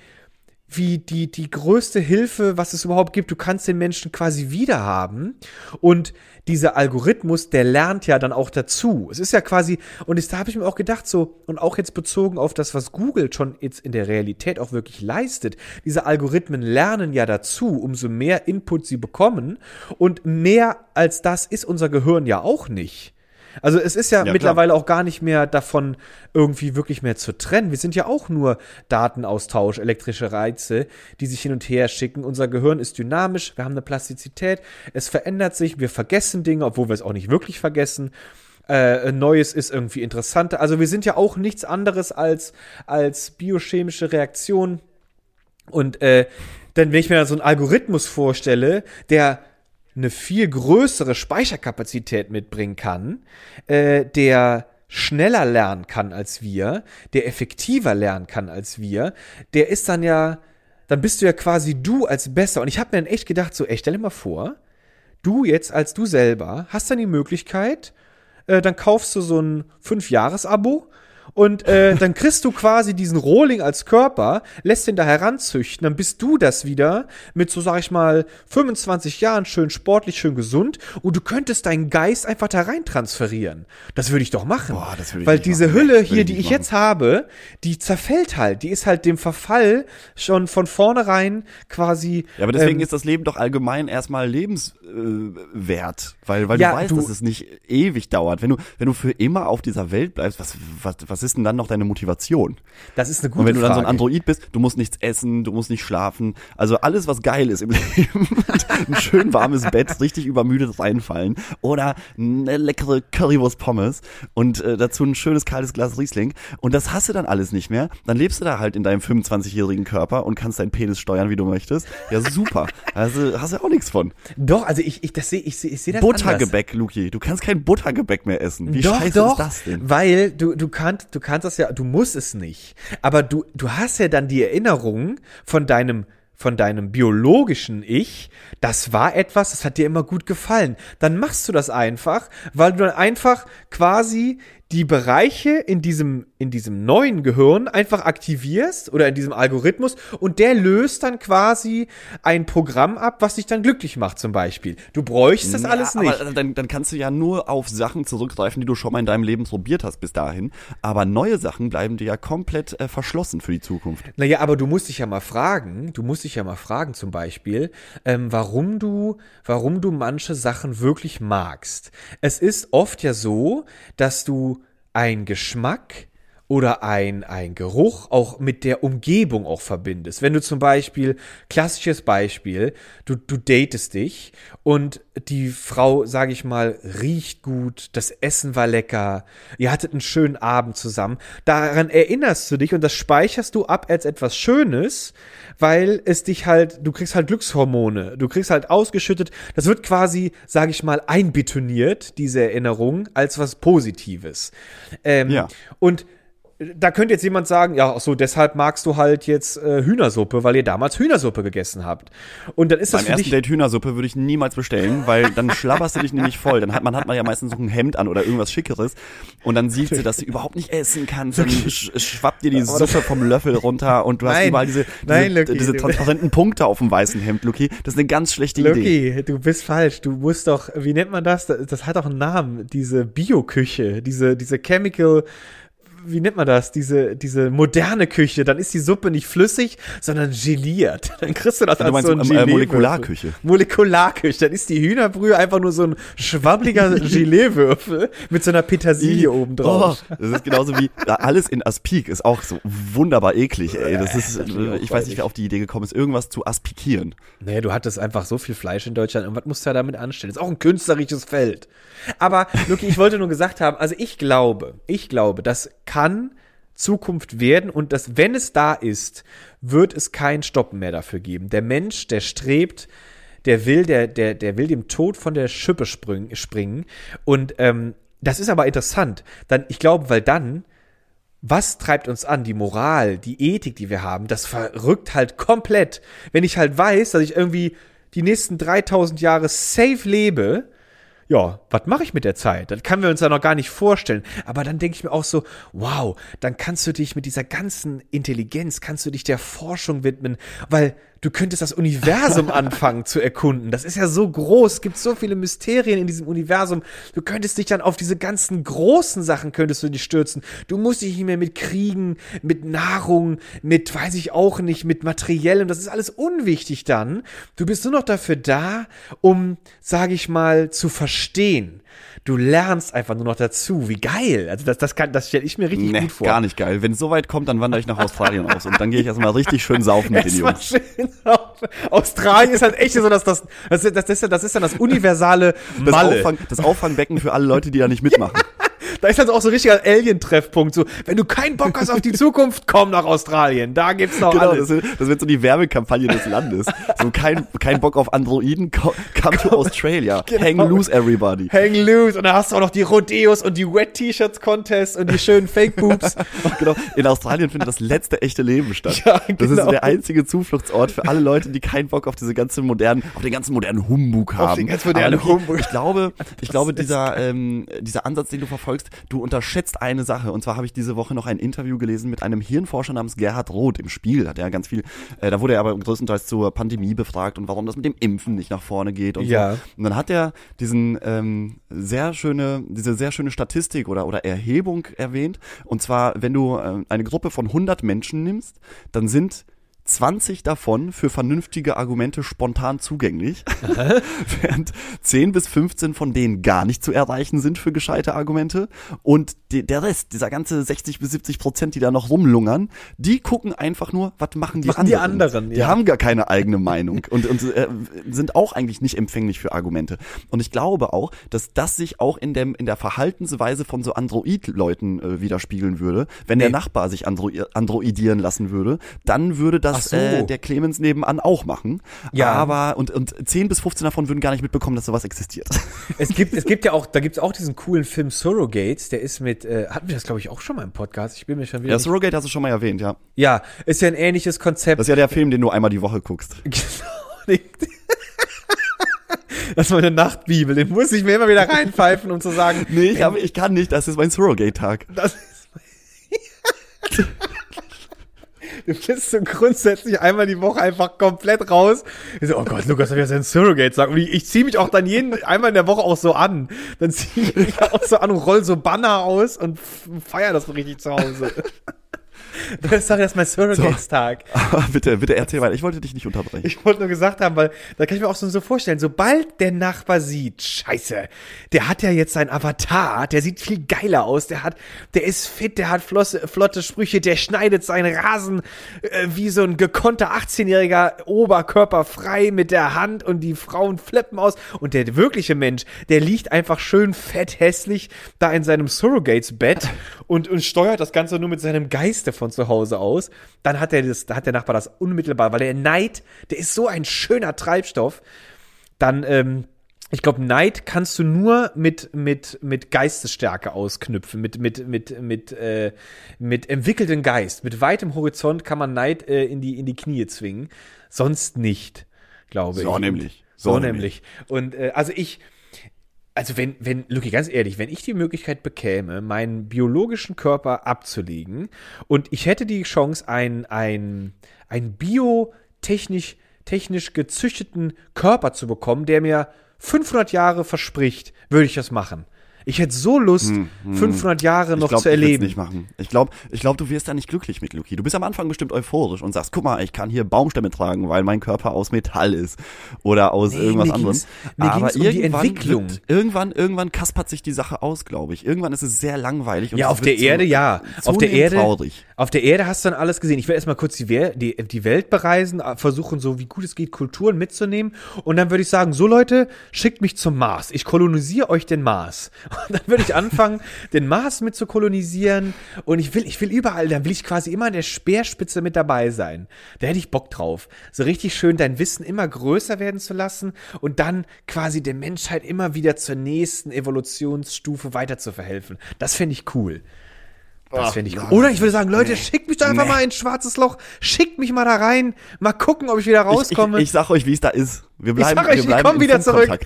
Speaker 3: wie die, die größte Hilfe, was es überhaupt gibt. Du kannst den Menschen quasi wiederhaben. Und dieser Algorithmus, der lernt ja dann auch dazu. Es ist ja quasi, und das, da habe ich mir auch gedacht, so, und auch jetzt bezogen auf das, was Google schon jetzt in der Realität auch wirklich leistet, diese Algorithmen lernen ja dazu, umso mehr Input sie bekommen. Und mehr als das ist unser Gehirn ja auch nicht. Also es ist ja,
Speaker 2: klar.
Speaker 3: mittlerweile auch gar nicht mehr davon irgendwie wirklich mehr zu trennen. Wir sind ja auch nur Datenaustausch, elektrische Reize, die sich hin und her schicken. Unser Gehirn ist dynamisch, wir haben eine Plastizität, es verändert sich, wir vergessen Dinge, obwohl wir es auch nicht wirklich vergessen. Äh, Neues ist irgendwie interessanter. Also wir sind ja auch nichts anderes als, als biochemische Reaktionen. Und äh, dann, wenn ich mir so einen Algorithmus vorstelle, der eine viel größere Speicherkapazität mitbringen kann, äh, der schneller lernen kann als wir, der effektiver lernen kann als wir, der ist dann ja, dann bist du ja quasi du als besser. Und ich habe mir dann echt gedacht, so, ey, stell dir mal vor, du jetzt als du selber hast dann die Möglichkeit, äh, dann kaufst du so ein Fünf-Jahres-Abo und äh, dann kriegst du quasi diesen Rohling als Körper, lässt den da heranzüchten, dann bist du das wieder mit so, sag ich mal, 25 Jahren schön sportlich, schön gesund und du könntest deinen Geist einfach da rein transferieren. Das würde ich doch machen.
Speaker 2: Boah, das würde ich
Speaker 3: Weil diese
Speaker 2: machen.
Speaker 3: Hülle hier,
Speaker 2: ich
Speaker 3: die ich jetzt habe, die zerfällt halt. Die ist halt dem Verfall schon von vornherein quasi.
Speaker 2: Ja, aber deswegen
Speaker 3: ähm,
Speaker 2: ist das Leben doch allgemein erstmal lebenswert, äh, weil, weil
Speaker 3: Ja,
Speaker 2: du weißt,
Speaker 3: du-
Speaker 2: dass es nicht ewig dauert. Wenn du, wenn du für immer auf dieser Welt bleibst, was, was, was ist denn dann noch deine Motivation?
Speaker 3: das ist eine gute
Speaker 2: Und wenn du dann so ein
Speaker 3: Frage.
Speaker 2: Android bist, du musst nichts essen, du musst nicht schlafen. Also alles, was geil ist im Leben. ein schön warmes Bett, richtig übermüdet reinfallen. Oder eine leckere Currywurst Pommes und äh, dazu ein schönes kaltes Glas Riesling. Und das hast du dann alles nicht mehr. Dann lebst du da halt in deinem 25-jährigen Körper und kannst deinen Penis steuern, wie du möchtest. Ja, super. Also hast du auch nichts von.
Speaker 3: Doch, also ich, ich, das sehe, ich sehe, ich sehe das anders.
Speaker 2: Buttergebäck, Luki. Du kannst kein Buttergebäck mehr essen. Wie
Speaker 3: doch,
Speaker 2: scheiße
Speaker 3: doch,
Speaker 2: ist das denn?
Speaker 3: Weil du, du du kannst das ja, du musst es nicht. Aber du, du hast ja dann die Erinnerung von deinem, von deinem biologischen Ich. Das war etwas, das hat dir immer gut gefallen. Dann machst du das einfach, weil du dann einfach quasi die Bereiche in diesem, in diesem neuen Gehirn einfach aktivierst oder in diesem Algorithmus und der löst dann quasi ein Programm ab, was dich dann glücklich macht zum Beispiel. Du bräuchst das
Speaker 2: Ja,
Speaker 3: alles nicht.
Speaker 2: Aber dann, dann kannst du ja nur auf Sachen zurückgreifen, die du schon mal in deinem Leben probiert hast bis dahin. Aber neue Sachen bleiben dir ja komplett äh, verschlossen für die Zukunft.
Speaker 3: Naja, aber du musst dich ja mal fragen, du musst dich ja mal fragen zum Beispiel, ähm, warum du, warum du manche Sachen wirklich magst. Es ist oft ja so, dass du ein Geschmack oder ein, ein Geruch auch mit der Umgebung auch verbindest. Wenn du zum Beispiel, klassisches Beispiel, du, du datest dich und die Frau, sage ich mal, riecht gut, das Essen war lecker, ihr hattet einen schönen Abend zusammen, daran erinnerst du dich und das speicherst du ab als etwas Schönes, weil es dich halt, du kriegst halt Glückshormone, du kriegst halt ausgeschüttet, das wird quasi, sage ich mal, einbetoniert, diese Erinnerung, als was Positives. Ähm,
Speaker 2: Ja.
Speaker 3: Und da könnte jetzt jemand sagen, ja, ach so, deshalb magst du halt jetzt äh, Hühnersuppe, weil ihr damals Hühnersuppe gegessen habt. Und dann ist das
Speaker 2: Beim
Speaker 3: für
Speaker 2: ersten
Speaker 3: dich,
Speaker 2: Date Hühnersuppe würde ich niemals bestellen, weil dann schlabberst du dich nämlich voll. Dann hat man, hat man ja meistens noch ein Hemd an oder irgendwas Schickeres und dann sieht sie, dass sie überhaupt nicht essen kann. Dann sch schwappt dir die Suppe vom Löffel runter und du hast
Speaker 3: Nein.
Speaker 2: überall diese,
Speaker 3: Nein,
Speaker 2: diese,
Speaker 3: Lucky,
Speaker 2: diese transparenten Punkte auf dem weißen Hemd, Luki. Das ist eine ganz schlechte Idee.
Speaker 3: Lucky, du bist falsch. Du musst doch, wie nennt man das? Das, hat doch einen Namen. Diese Bioküche, diese, diese Chemical, wie nennt man das? Diese, diese moderne Küche. Dann ist die Suppe nicht flüssig, sondern geliert. Dann kriegst du das
Speaker 2: Du
Speaker 3: als
Speaker 2: meinst
Speaker 3: so ein
Speaker 2: ähm, äh,
Speaker 3: Gelee-Würfel.
Speaker 2: Molekularküche.
Speaker 3: Molekularküche. Dann ist die Hühnerbrühe einfach nur so ein schwabbliger Geleewürfel mit so einer Petersilie oben drauf.
Speaker 2: Oh, das ist genauso wie ja, alles in Aspik ist auch so wunderbar eklig, ey. Das ist,
Speaker 3: natürlich auch
Speaker 2: ich weiß nicht, wer auf die Idee gekommen ist, irgendwas zu aspikieren.
Speaker 3: Nee, du hattest einfach so viel Fleisch in Deutschland und was musst du da damit anstellen? ist auch ein künstlerisches Feld. Aber, Luki, ich wollte nur gesagt haben, also ich glaube, ich glaube, das kann Zukunft werden und dass, wenn es da ist, wird es kein Stoppen mehr dafür geben. Der Mensch, der strebt, der will, der, der, der will dem Tod von der Schippe springen. Und ähm, das ist aber interessant. Dann, ich glaube, weil dann was treibt uns an? Die Moral, die Ethik, die wir haben, das verrückt halt komplett. Wenn ich halt weiß, dass ich irgendwie die nächsten 3000 Jahre safe lebe, ja, was mache ich mit der Zeit? Das können wir uns ja noch gar nicht vorstellen. Aber dann denke ich mir auch so, wow, dann kannst du dich mit dieser ganzen Intelligenz, kannst du dich der Forschung widmen, weil du könntest das Universum anfangen zu erkunden. Das ist ja so groß, es gibt so viele Mysterien in diesem Universum. Du könntest dich dann auf diese ganzen großen Sachen könntest du dich stürzen. Du musst dich nicht mehr mit Kriegen, mit Nahrung, mit weiß ich auch nicht, mit Materiellem, das ist alles unwichtig dann. Du bist nur noch dafür da, um, sage ich mal, zu verstehen. Du lernst einfach nur noch dazu. Wie geil. Also das, das kann, das stelle ich mir richtig
Speaker 2: Nee,
Speaker 3: gut vor.
Speaker 2: gar nicht geil. Wenn es so weit kommt, dann wandere ich nach Australien aus und dann gehe ich erstmal richtig schön saufen mit den Jungs.
Speaker 3: schön auf. Australien ist halt echt so, dass das, das, das, das, ist, ja- das ist dann das universale
Speaker 2: Das,
Speaker 3: Malle.
Speaker 2: Auffang, das Auffangbecken für alle Leute, die da nicht mitmachen.
Speaker 3: Da ist halt auch so ein richtiger Alien-Treffpunkt. So, wenn du keinen Bock hast auf die Zukunft, komm nach Australien. Da gibt's noch
Speaker 2: Genau,
Speaker 3: alles.
Speaker 2: das, wird- das wird so die Werbekampagne des Landes. So kein, kein Bock auf Androiden, co- come to Australia.
Speaker 3: Genau.
Speaker 2: Hang loose everybody.
Speaker 3: Hang loose. Und dann hast du auch noch die Rodeos und die Wet-T-Shirts-Contests und die schönen Fake-Boobs.
Speaker 2: Genau. In Australien findet das letzte echte Leben statt.
Speaker 3: Ja,
Speaker 2: Das ist
Speaker 3: genau.
Speaker 2: der einzige Zufluchtsort für alle Leute, die keinen Bock auf diese ganze modernen, auf den ganzen modernen Humbug haben.
Speaker 3: den ganz modernen Humbug.
Speaker 2: Ich glaube, ich glaube, dieser, ähm, dieser Ansatz, den du verfolgst, du unterschätzt eine Sache. Und zwar habe ich diese Woche noch ein Interview gelesen mit einem Hirnforscher namens Gerhard Roth im Spiel. Hat er ganz viel, äh, da wurde er aber größtenteils zur Pandemie befragt und warum das mit dem Impfen nicht nach vorne geht und
Speaker 3: Ja.
Speaker 2: so. Und dann hat er diesen ähm, sehr schöne, diese sehr schöne Statistik oder, oder Erhebung erwähnt. Und zwar, wenn du äh, eine Gruppe von 100 Menschen nimmst, dann sind 20 davon für vernünftige Argumente spontan zugänglich, während 10 bis 15 von denen gar nicht zu erreichen sind für gescheite Argumente und die, der Rest, dieser ganze 60 bis 70 Prozent, die da noch rumlungern, die gucken einfach nur, was machen die
Speaker 3: Machen
Speaker 2: anderen.
Speaker 3: die anderen,
Speaker 2: Die
Speaker 3: ja.
Speaker 2: haben gar keine eigene Meinung und, und äh, sind auch eigentlich nicht empfänglich für Argumente. Und ich glaube auch, dass das sich auch in, dem, in der Verhaltensweise von so Android-Leuten äh, widerspiegeln würde. Wenn der
Speaker 3: Nee.
Speaker 2: Nachbar sich andro androidieren lassen würde, dann würde das
Speaker 3: so.
Speaker 2: äh, der Clemens nebenan auch machen.
Speaker 3: Ja.
Speaker 2: Aber, und, und 10 bis 15 davon würden gar nicht mitbekommen, dass sowas existiert.
Speaker 3: Es gibt, es gibt ja auch, da gibt's auch diesen coolen Film Surrogates, der ist mit, äh, hatten wir das glaube ich auch schon mal im Podcast? Ich bin mir schon wieder.
Speaker 2: Ja, Surrogate hast du schon mal erwähnt, ja.
Speaker 3: ja, ist ja ein ähnliches Konzept.
Speaker 2: Das ist ja der Film, den du einmal die Woche guckst.
Speaker 3: Genau. Das ist meine Nachtbibel, den muss ich mir immer wieder reinpfeifen, um zu sagen,
Speaker 2: Nee, ich, hab, ich kann nicht, das ist mein Surrogate-Tag.
Speaker 3: das ist Du bist so grundsätzlich einmal die Woche einfach komplett raus. Ich so, oh Gott, Lukas hat ja sein Surrogate sagen. Und ich, ich ziehe mich auch dann jeden, einmal in der Woche auch so an. Dann ziehe ich mich auch so an und roll so Banner aus und feier das so richtig zu Hause. Das ist mein Surrogates-Tag.
Speaker 2: Aber bitte, bitte erzähl weiter. Ich wollte dich nicht unterbrechen.
Speaker 3: Ich wollte nur gesagt haben, weil da kann ich mir auch so, so vorstellen, sobald der Nachbar sieht, scheiße, der hat ja jetzt seinen Avatar, der sieht viel geiler aus, der hat, der ist fit, der hat flosse, flotte Sprüche, der schneidet seinen Rasen äh, wie so ein gekonnter 18-jähriger Oberkörper frei mit der Hand und die Frauen flippen aus und der wirkliche Mensch, der liegt einfach schön fett hässlich da in seinem Surrogates-Bett und, und steuert das Ganze nur mit seinem Geiste von zu Hause aus, dann hat der das, da hat der Nachbar das unmittelbar, weil der Neid, der ist so ein schöner Treibstoff, dann, ähm, ich glaube, Neid kannst du nur mit, mit, mit Geistesstärke ausknüpfen, mit, mit, mit, mit, äh, mit entwickeltem Geist. Mit weitem Horizont kann man Neid äh, in, die, in die Knie zwingen. Sonst nicht, glaube ich.
Speaker 2: So nämlich.
Speaker 3: So,
Speaker 2: So
Speaker 3: nämlich. Und äh, also ich, also wenn, wenn, Luki, ganz ehrlich, wenn ich die Möglichkeit bekäme, meinen biologischen Körper abzulegen und ich hätte die Chance, ein, ein, ein biotechnisch technisch gezüchteten Körper zu bekommen, der mir 500 Jahre verspricht, würde ich das machen. Ich hätte so Lust, 500 Jahre noch
Speaker 2: ich glaub,
Speaker 3: zu
Speaker 2: Ich
Speaker 3: erleben.
Speaker 2: nicht machen. Ich glaube, ich glaub, du wirst da nicht glücklich mit, Luki. Du bist am Anfang bestimmt euphorisch und sagst, guck mal, ich kann hier Baumstämme tragen, weil mein Körper aus Metall ist oder aus
Speaker 3: Nee,
Speaker 2: irgendwas anderem. Aber
Speaker 3: um die
Speaker 2: irgendwann
Speaker 3: Entwicklung.
Speaker 2: Wird, irgendwann, irgendwann kaspert sich die Sache aus, glaube ich. Irgendwann ist es sehr langweilig. Und
Speaker 3: Ja, auf der
Speaker 2: zu-
Speaker 3: Erde ja. Auf der Erde,
Speaker 2: Traurig.
Speaker 3: auf der Erde hast du dann alles gesehen. Ich will erstmal kurz die, die, die Welt bereisen, äh, versuchen so wie gut es geht Kulturen mitzunehmen und dann würde ich sagen, so Leute, schickt mich zum Mars. Ich kolonisiere euch den Mars. Dann würde ich anfangen, den Mars mit zu kolonisieren und ich will ich will überall, dann will ich quasi immer an der Speerspitze mit dabei sein. Da hätte ich Bock drauf. So richtig schön dein Wissen immer größer werden zu lassen und dann quasi der Menschheit immer wieder zur nächsten Evolutionsstufe weiter zu verhelfen. Das fände ich cool. Das fände ich cool. Oder ich würde sagen, Leute, schickt mich doch einfach
Speaker 2: Nee.
Speaker 3: mal ins schwarzes Loch. Schickt mich mal da rein. Mal gucken, ob ich wieder
Speaker 2: Ich, ich,
Speaker 3: rauskomme.
Speaker 2: ich sag euch, wie es da ist. Wir bleiben,
Speaker 3: sag euch,
Speaker 2: wir
Speaker 3: ich
Speaker 2: bleiben
Speaker 3: komm
Speaker 2: in
Speaker 3: wieder zurück.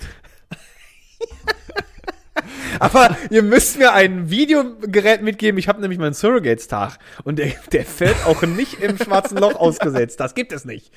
Speaker 3: Aber ihr müsst mir ein Videogerät mitgeben. Ich habe nämlich meinen Surrogates-Tag. Und der, der fällt auch nicht im schwarzen Loch ausgesetzt. Das gibt es nicht.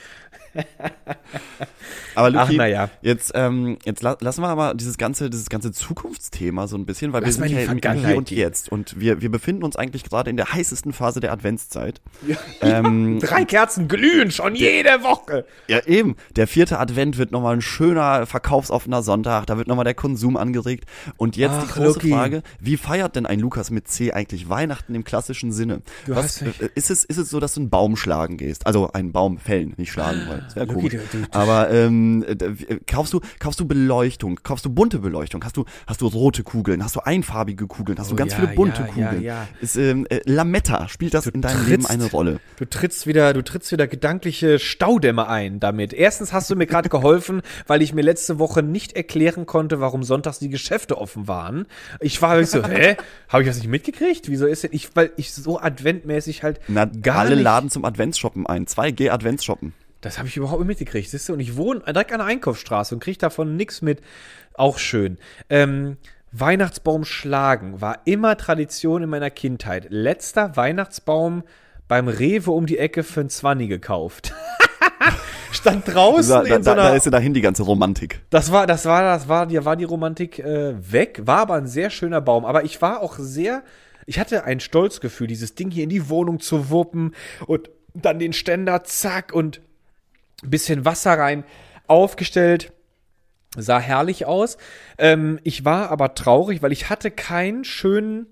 Speaker 2: Aber Luki,
Speaker 3: Ach, na ja.
Speaker 2: jetzt, ähm, jetzt la lassen wir aber dieses ganze, dieses ganze Zukunftsthema so ein bisschen, weil
Speaker 3: Lass
Speaker 2: wir sind
Speaker 3: in
Speaker 2: ja
Speaker 3: die
Speaker 2: im, Hier und. Jetzt und wir, wir befinden uns eigentlich gerade in der heißesten Phase der Adventszeit. Ähm,
Speaker 3: Drei Kerzen glühen schon jede Woche.
Speaker 2: ja, eben. Der vierte Advent wird nochmal ein schöner, verkaufsoffener Sonntag. Da wird nochmal der Konsum angeregt. Und jetzt die
Speaker 3: Ach,
Speaker 2: große
Speaker 3: Luki.
Speaker 2: Frage, wie feiert denn ein Lukas mit C eigentlich Weihnachten im klassischen Sinne?
Speaker 3: Du
Speaker 2: Was, äh, ist, es, ist es so, dass du einen Baum schlagen gehst? Also einen Baum fällen, nicht schlagen, weil das wäre
Speaker 3: du-
Speaker 2: Aber ähm, äh, äh, kaufst du kaufst du Beleuchtung? Kaufst du bunte Beleuchtung? Hast du hast du rote Kugeln? Hast du einfarbige Kugeln? Hast du
Speaker 3: Oh,
Speaker 2: ganz
Speaker 3: ja,
Speaker 2: viele bunte
Speaker 3: ja,
Speaker 2: Kugeln?
Speaker 3: ja.
Speaker 2: Ist ähm, äh, Lametta spielt das in deinem Leben
Speaker 3: trittst-
Speaker 2: eine Rolle?
Speaker 3: Du trittst wieder, du trittst wieder gedankliche Staudämme ein damit. Erstens hast du mir gerade geholfen, weil ich mir letzte Woche nicht erklären konnte, warum sonntags die Geschäfte offen waren. Ich war wirklich so, hä? Habe ich das nicht mitgekriegt? Wieso ist denn ich, weil ich so adventmäßig halt
Speaker 2: Na,
Speaker 3: gar
Speaker 2: alle
Speaker 3: nicht,
Speaker 2: laden zum Adventsshoppen ein. 2G Adventsshoppen.
Speaker 3: Das habe ich überhaupt nicht mitgekriegt, siehst du? Und ich wohne direkt an der Einkaufsstraße und kriege davon nichts mit. Auch schön. Ähm, Weihnachtsbaum schlagen war immer Tradition in meiner Kindheit. Letzter Weihnachtsbaum beim Rewe um die Ecke für ein Zwanni gekauft. Stand draußen
Speaker 2: Da, da,
Speaker 3: in so
Speaker 2: da,
Speaker 3: einer,
Speaker 2: da ist ja dahin die ganze Romantik.
Speaker 3: das war, das war, das war, die, war die Romantik äh, weg, war aber ein sehr schöner Baum. Aber ich war auch sehr, ich hatte ein Stolzgefühl, dieses Ding hier in die Wohnung zu wuppen und dann den Ständer, zack, und bisschen Wasser rein aufgestellt. Sah herrlich aus. Ähm, ich war aber traurig, weil ich hatte keinen schönen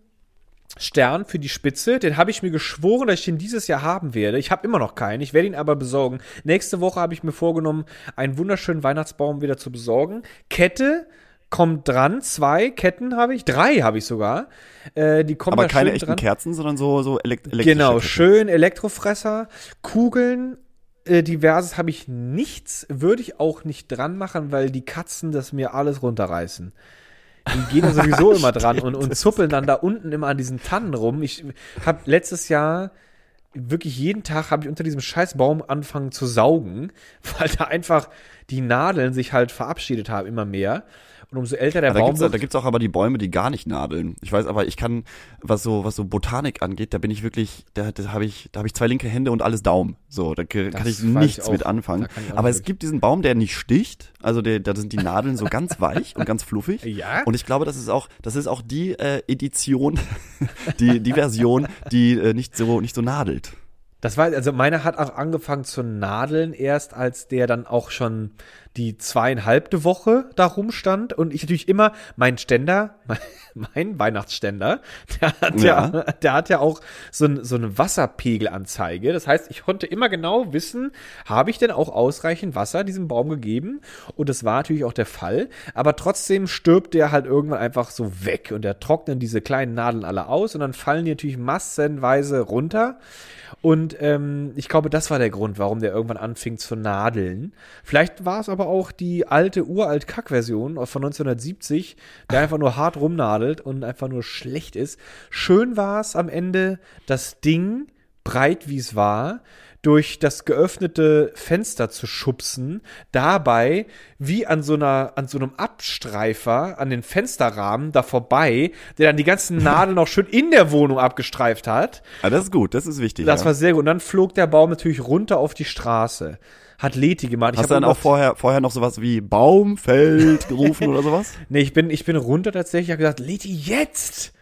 Speaker 3: Stern für die Spitze. Den habe ich mir geschworen, dass ich den dieses Jahr haben werde. Ich habe immer noch keinen. Ich werde ihn aber besorgen. Nächste Woche habe ich mir vorgenommen, einen wunderschönen Weihnachtsbaum wieder zu besorgen. Kette kommt dran. Zwei Ketten habe ich. Drei habe ich sogar. Äh, die kommen
Speaker 2: Aber
Speaker 3: da
Speaker 2: keine echten
Speaker 3: dran.
Speaker 2: Kerzen, sondern so, so elekt elektrische.
Speaker 3: Genau,
Speaker 2: Ketten.
Speaker 3: schön Elektrofresser, Kugeln, äh, diverses habe ich nichts, würde ich auch nicht dran machen, weil die Katzen das mir alles runterreißen. Die gehen da sowieso immer dran und, und zuppeln dann da unten immer an diesen Tannen rum. Ich habe letztes Jahr wirklich jeden Tag habe ich unter diesem scheiß Baum angefangen zu saugen, weil da einfach die Nadeln sich halt verabschiedet haben immer mehr. Und umso älter der
Speaker 2: da
Speaker 3: Baum
Speaker 2: gibt's,
Speaker 3: wird,
Speaker 2: da gibt's auch aber die Bäume, die gar nicht nadeln. Ich weiß aber, ich kann, was so, was so Botanik angeht, da bin ich wirklich, da, da habe ich, da habe ich zwei linke Hände und alles Daumen. So, da kann ich
Speaker 3: weiß ich
Speaker 2: nichts
Speaker 3: auch.
Speaker 2: mit anfangen.
Speaker 3: Da ich
Speaker 2: Aber es gibt diesen Baum, der nicht sticht. Also der, da sind die Nadeln so ganz weich und ganz fluffig.
Speaker 3: Ja?
Speaker 2: Und ich glaube, das ist auch, das ist auch die äh, Edition, die, die Version, die äh, nicht so, nicht so nadelt.
Speaker 3: Das war, also meiner hat auch angefangen zu nadeln erst, als der dann auch schon die zweieinhalbte Woche da rumstand und ich natürlich immer mein Ständer, mein, mein Weihnachtsständer, der hat ja.
Speaker 2: Ja.
Speaker 3: der hat ja auch so, ein, so eine Wasserpegelanzeige. Das heißt, ich konnte immer genau wissen, habe ich denn auch ausreichend Wasser diesem Baum gegeben? Und das war natürlich auch der Fall. Aber trotzdem stirbt der halt irgendwann einfach so weg und der trocknen diese kleinen Nadeln alle aus und dann fallen die natürlich massenweise runter. Und ähm, ich glaube, das war der Grund, warum der irgendwann anfing zu nadeln. Vielleicht war es aber auch die alte, uralt Kack-Version von 1970, der einfach nur hart rumnadelt und einfach nur schlecht ist. Schön war es am Ende, das Ding, breit wie es war, durch das geöffnete Fenster zu schubsen, dabei wie an so einer, an so einem Abstreifer an den Fensterrahmen da vorbei, der dann die ganzen Nadeln noch schön in der Wohnung abgestreift hat.
Speaker 2: Ah, das ist gut, das ist wichtig.
Speaker 3: Das
Speaker 2: ja.
Speaker 3: war sehr gut. Und dann flog der Baum natürlich runter auf die Straße. Hat Leti gemacht. Ich
Speaker 2: Hast du dann auch vorher, vorher noch sowas wie Baum fällt gerufen oder sowas?
Speaker 3: Nee, ich bin, ich bin runter tatsächlich, hab gesagt, Leti, jetzt!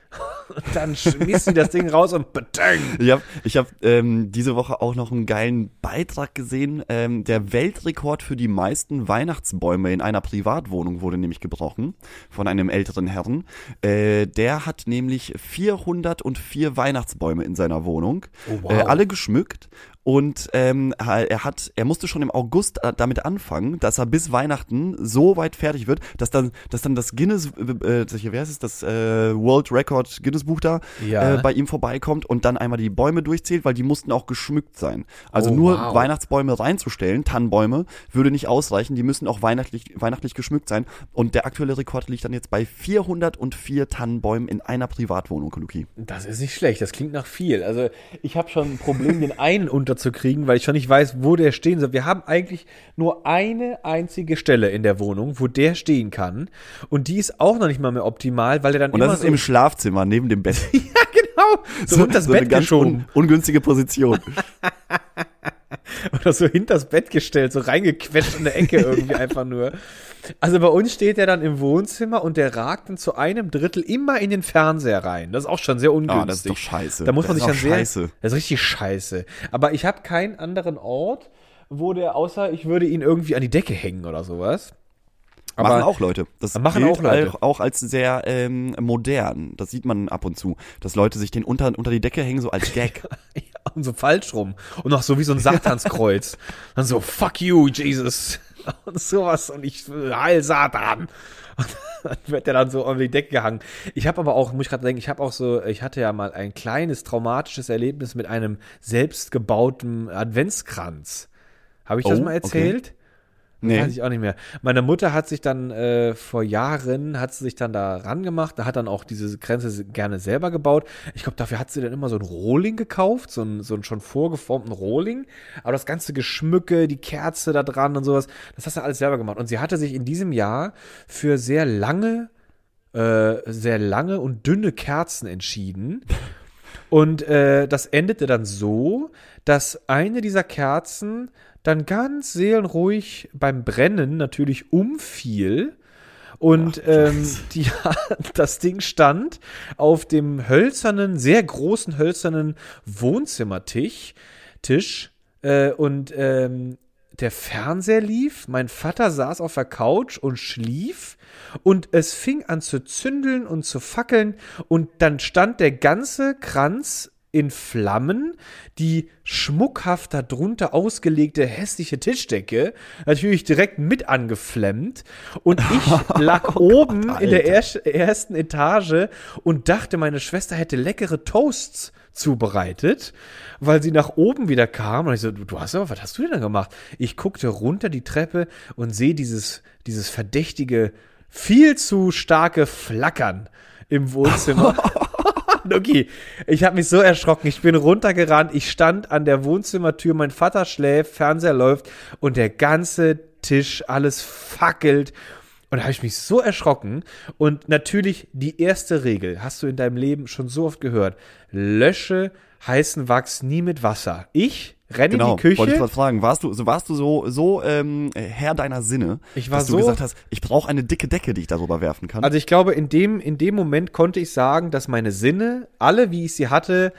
Speaker 3: Und dann schmiss sie das Ding raus und batang!
Speaker 2: Ich habe ich hab, ähm, diese Woche auch noch einen geilen Beitrag gesehen. Ähm, der Weltrekord für die meisten Weihnachtsbäume in einer Privatwohnung wurde nämlich gebrochen von einem älteren Herrn. Äh, der hat nämlich 404 Weihnachtsbäume in seiner Wohnung,
Speaker 3: Oh, wow.
Speaker 2: äh, alle geschmückt. Und ähm, er hat, er musste schon im August äh, damit anfangen, dass er bis Weihnachten so weit fertig wird, dass dann, dass dann das Guinness, äh, äh, wie heißt es, das äh, World Record Guinness Buch da
Speaker 3: Ja.
Speaker 2: äh, bei ihm vorbeikommt und dann einmal die Bäume durchzählt, weil die mussten auch geschmückt sein. Also
Speaker 3: Oh,
Speaker 2: nur
Speaker 3: wow.
Speaker 2: Weihnachtsbäume reinzustellen, Tannenbäume, würde nicht ausreichen. Die müssen auch weihnachtlich, weihnachtlich geschmückt sein. Und der aktuelle Rekord liegt dann jetzt bei 404 Tannenbäumen in einer Privatwohnung, Luki.
Speaker 3: Das ist nicht schlecht, das klingt nach viel. Also ich habe schon ein Problem, den einen unterzukriegen, weil ich schon nicht weiß, wo der stehen soll. Wir haben eigentlich nur eine einzige Stelle in der Wohnung, wo der stehen kann. Und die ist auch noch nicht mal mehr optimal, weil er dann
Speaker 2: Und
Speaker 3: immer
Speaker 2: das ist
Speaker 3: so,
Speaker 2: im Schlafzimmer neben dem Bett.
Speaker 3: ja genau, so, unter das
Speaker 2: eine
Speaker 3: Bett
Speaker 2: ganz
Speaker 3: geschoben
Speaker 2: un ungünstige Position.
Speaker 3: oder so hinters Bett gestellt, so reingequetscht in der Ecke irgendwie einfach nur. Also bei uns steht der dann im Wohnzimmer und der ragt dann zu einem Drittel immer in den Fernseher rein. Das ist auch schon sehr ungünstig.
Speaker 2: Ah, das ist doch scheiße.
Speaker 3: Da muss man
Speaker 2: Das
Speaker 3: sich
Speaker 2: ist
Speaker 3: dann sehr.
Speaker 2: scheiße.
Speaker 3: Das ist richtig scheiße. Aber ich habe keinen anderen Ort, wo der, außer ich würde ihn irgendwie an die Decke hängen oder sowas. Aber
Speaker 2: machen auch Leute. Das
Speaker 3: Machen auch Leute.
Speaker 2: Auch, auch als sehr ähm, modern. Das sieht man ab und zu, dass Leute sich den unter, unter die Decke hängen, so als Gag.
Speaker 3: Ja, und so falsch rum. Und noch so wie so ein Satanskreuz. dann so, fuck you, Jesus. Und sowas. Und ich, heil Satan. Und dann wird der dann so an die Decke gehangen. Ich habe aber auch, muss ich gerade denken, ich habe auch so, ich hatte ja mal ein kleines traumatisches Erlebnis mit einem selbstgebauten Adventskranz. Habe ich das
Speaker 2: Oh,
Speaker 3: mal
Speaker 2: okay. Nee.
Speaker 3: Weiß ich auch nicht mehr. Meine Mutter hat sich dann äh, vor Jahren, hat sie sich dann da rangemacht, da hat dann auch diese Grenze gerne selber gebaut. Ich glaube, dafür hat sie dann immer so einen Rohling gekauft, so einen, so schon vorgeformten Rohling. Aber das ganze Geschmücke, die Kerze da dran und sowas, das hast du alles selber gemacht. Und sie hatte sich in diesem Jahr für sehr lange, äh, sehr lange und dünne Kerzen entschieden. Und äh, das endete dann so, dass eine dieser Kerzen dann ganz seelenruhig beim Brennen natürlich umfiel. Und ähm, die, das Ding stand auf dem hölzernen, sehr großen hölzernen Wohnzimmertisch. Tisch, äh, und ähm, der Fernseher lief, mein Vater saß auf der Couch und schlief und es fing an zu zündeln und zu fackeln und dann stand der ganze Kranz in Flammen, die schmuckhaft darunter ausgelegte hässliche Tischdecke natürlich direkt mit angeflammt und ich lag oben in der er ersten Etage und dachte, meine Schwester hätte leckere Toasts zubereitet, weil sie nach oben wieder kam und ich so, du hast aber, was hast du denn da gemacht? Ich guckte runter die Treppe und sehe dieses, dieses verdächtige, viel zu starke Flackern im Wohnzimmer. Okay, ich habe mich so erschrocken. Ich bin runtergerannt. Ich stand an der Wohnzimmertür. Mein Vater schläft, Fernseher läuft und der ganze Tisch, alles fackelt. Und da habe ich mich so erschrocken. Und natürlich die erste Regel, hast du in deinem Leben schon so oft gehört. Lösche heißen Wachs nie mit Wasser. Ich renne
Speaker 2: Genau,
Speaker 3: in die Küche.
Speaker 2: wollte ich gerade fragen, warst du, so warst du so, so ähm, Herr deiner Sinne,
Speaker 3: Ich war
Speaker 2: dass du
Speaker 3: so-
Speaker 2: gesagt hast, ich brauche eine dicke Decke, die ich darüber werfen kann?
Speaker 3: Also ich glaube, in dem, in dem Moment konnte ich sagen, dass meine Sinne, alle wie ich sie hatte,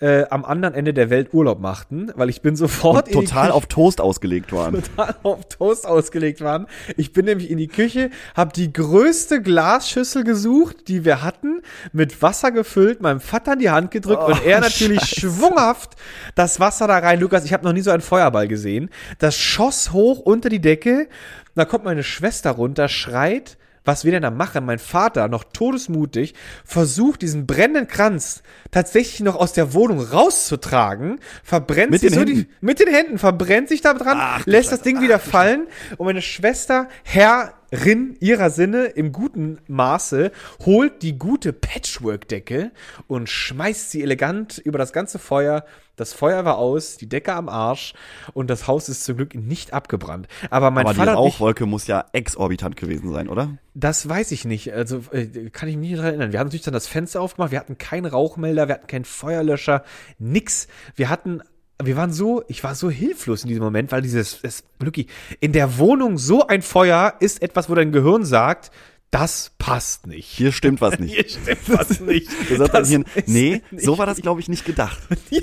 Speaker 3: äh, am anderen Ende der Welt Urlaub machten, weil ich bin sofort
Speaker 2: und
Speaker 3: in die
Speaker 2: total auf Toast ausgelegt waren.
Speaker 3: total auf Toast ausgelegt waren. Ich bin nämlich in die Küche, habe die größte Glasschüssel gesucht, die wir hatten, mit Wasser gefüllt, meinem Vater in die Hand gedrückt und er natürlich schwunghaft das Wasser da rein. Lukas, ich habe noch nie so einen Feuerball gesehen. Das schoss hoch unter die Decke. Da kommt meine Schwester runter, schreit, was wir denn da machen? Mein Vater, noch todesmutig, versucht diesen brennenden Kranz tatsächlich noch aus der Wohnung rauszutragen, verbrennt
Speaker 2: Mit
Speaker 3: sich
Speaker 2: den
Speaker 3: so die,
Speaker 2: Händen?
Speaker 3: mit den Händen, verbrennt sich da dran,
Speaker 2: Ach,
Speaker 3: lässt das. Ding wieder fallen und meine Schwester, Herrin ihrer Sinne im guten Maße, holt die gute Patchwork-Decke und schmeißt sie elegant über das ganze Feuer. Das Feuer war aus, die Decke am Arsch und das Haus ist zum Glück nicht abgebrannt. Aber mein
Speaker 2: Aber die
Speaker 3: Vater mich,
Speaker 2: Rauchwolke muss ja exorbitant gewesen sein, oder?
Speaker 3: das weiß ich nicht. Also äh, kann ich mich nicht daran erinnern. Wir haben natürlich dann das Fenster aufgemacht. Wir hatten keinen Rauchmelder, wir hatten keinen Feuerlöscher, nix. Wir hatten, wir waren so, ich war so hilflos in diesem Moment, weil dieses, es, Lucky, in der Wohnung so ein Feuer ist etwas, wo dein Gehirn sagt, das passt nicht.
Speaker 2: Hier stimmt was nicht.
Speaker 3: Hier stimmt was nicht.
Speaker 2: Du sagst dann
Speaker 3: Das
Speaker 2: hier, nee,
Speaker 3: nicht
Speaker 2: so war das, glaube ich, nicht gedacht.
Speaker 3: Ja,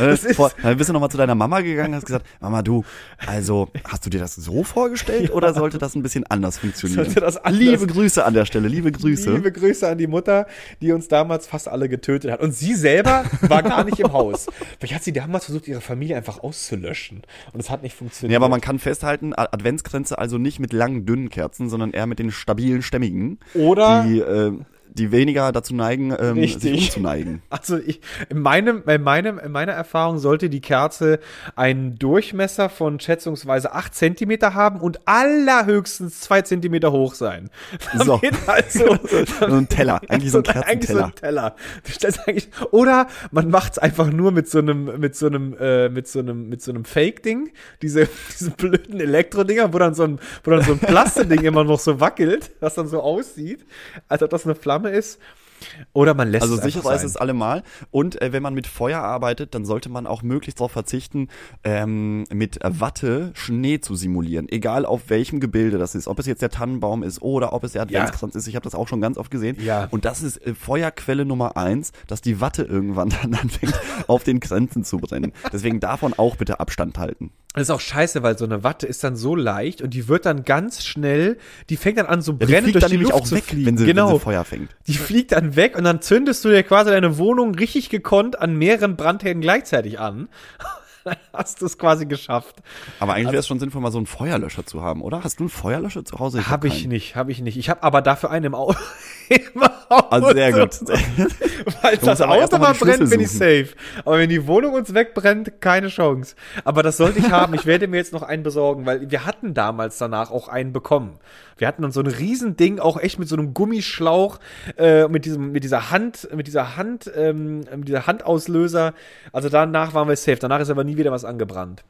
Speaker 2: Äh,
Speaker 3: ist-
Speaker 2: vor, dann bist du nochmal zu deiner Mama gegangen und hast gesagt, Mama, du, also, hast du dir das so vorgestellt oder sollte das ein bisschen anders funktionieren?
Speaker 3: Sollte das anders-
Speaker 2: liebe Grüße an der Stelle, liebe Grüße.
Speaker 3: Liebe Grüße an die Mutter, die uns damals fast alle getötet hat. Und sie selber war gar nicht im Haus. Vielleicht hat sie damals versucht, ihre Familie einfach auszulöschen. Und es hat nicht funktioniert.
Speaker 2: Ja, aber man kann festhalten, A- Adventskränze also nicht mit langen, dünnen Kerzen, sondern eher mit den stabilen, stämmigen,
Speaker 3: Oder
Speaker 2: die, äh, die weniger dazu neigen, ähm, sich
Speaker 3: Richtig.
Speaker 2: umzuneigen.
Speaker 3: Also ich, in, meinem, in, meinem, in meiner Erfahrung sollte die Kerze einen Durchmesser von schätzungsweise 8 Zentimeter haben und allerhöchstens 2 Zentimeter hoch sein.
Speaker 2: So.
Speaker 3: Also,
Speaker 2: So ein Teller, eigentlich so ein
Speaker 3: Eigentlich so
Speaker 2: Kerzenteller.
Speaker 3: ein Teller. Oder man macht es einfach nur mit so einem, mit so einem, äh, mit so einem, mit so einem Fake-Ding, diese, diese blöden Elektrodinger, wo dann so ein, wo dann so ein Plasteding immer noch so wackelt, was dann so aussieht, als ob das eine Flamme ist. Oder man lässt
Speaker 2: Also
Speaker 3: es
Speaker 2: sicher
Speaker 3: einfach
Speaker 2: ist
Speaker 3: sein.
Speaker 2: es allemal. Und äh, wenn man mit Feuer arbeitet, dann sollte man auch möglichst darauf verzichten, ähm, mit Watte Schnee zu simulieren. Egal auf welchem Gebilde das ist. Ob es jetzt der Tannenbaum ist oder ob es der Adventskranz ist. Ich habe das auch schon ganz oft gesehen.
Speaker 3: Ja.
Speaker 2: Und das ist äh, Feuerquelle Nummer eins, dass die Watte irgendwann dann anfängt, auf den Grenzen zu brennen. Deswegen davon auch bitte Abstand halten.
Speaker 3: Das ist auch scheiße, weil so eine Watte ist dann so leicht und die wird dann ganz schnell, die fängt dann an so
Speaker 2: Ja,
Speaker 3: brennend durch
Speaker 2: dann
Speaker 3: die
Speaker 2: nämlich
Speaker 3: Luft
Speaker 2: auch
Speaker 3: zu
Speaker 2: weg,
Speaker 3: fliegen.
Speaker 2: wenn sie,
Speaker 3: genau.
Speaker 2: wenn sie Feuer fängt.
Speaker 3: Die fliegt dann weg und dann zündest du dir quasi deine Wohnung richtig gekonnt an mehreren Brandherden gleichzeitig an. Dann hast du es quasi geschafft.
Speaker 2: Aber eigentlich wäre es schon sinnvoll, mal so einen Feuerlöscher zu haben, oder? Hast du einen Feuerlöscher zu Hause? hab
Speaker 3: Habe ich
Speaker 2: keinen.
Speaker 3: nicht, habe ich nicht. Ich habe aber dafür einen im Auto. Im Auto.
Speaker 2: Also sehr gut. Du
Speaker 3: das Auto
Speaker 2: mal
Speaker 3: brennt, bin ich safe. Aber wenn die Wohnung uns wegbrennt, keine Chance. Aber das sollte ich haben. Ich werde mir jetzt noch einen besorgen, weil wir hatten damals danach auch einen bekommen. Wir hatten dann so ein Riesending, auch echt mit so einem Gummischlauch, äh, mit diesem, mit dieser Hand, mit dieser Hand, ähm, mit dieser Handauslöser. Also danach waren wir safe. Danach ist aber nie wieder was angebrannt.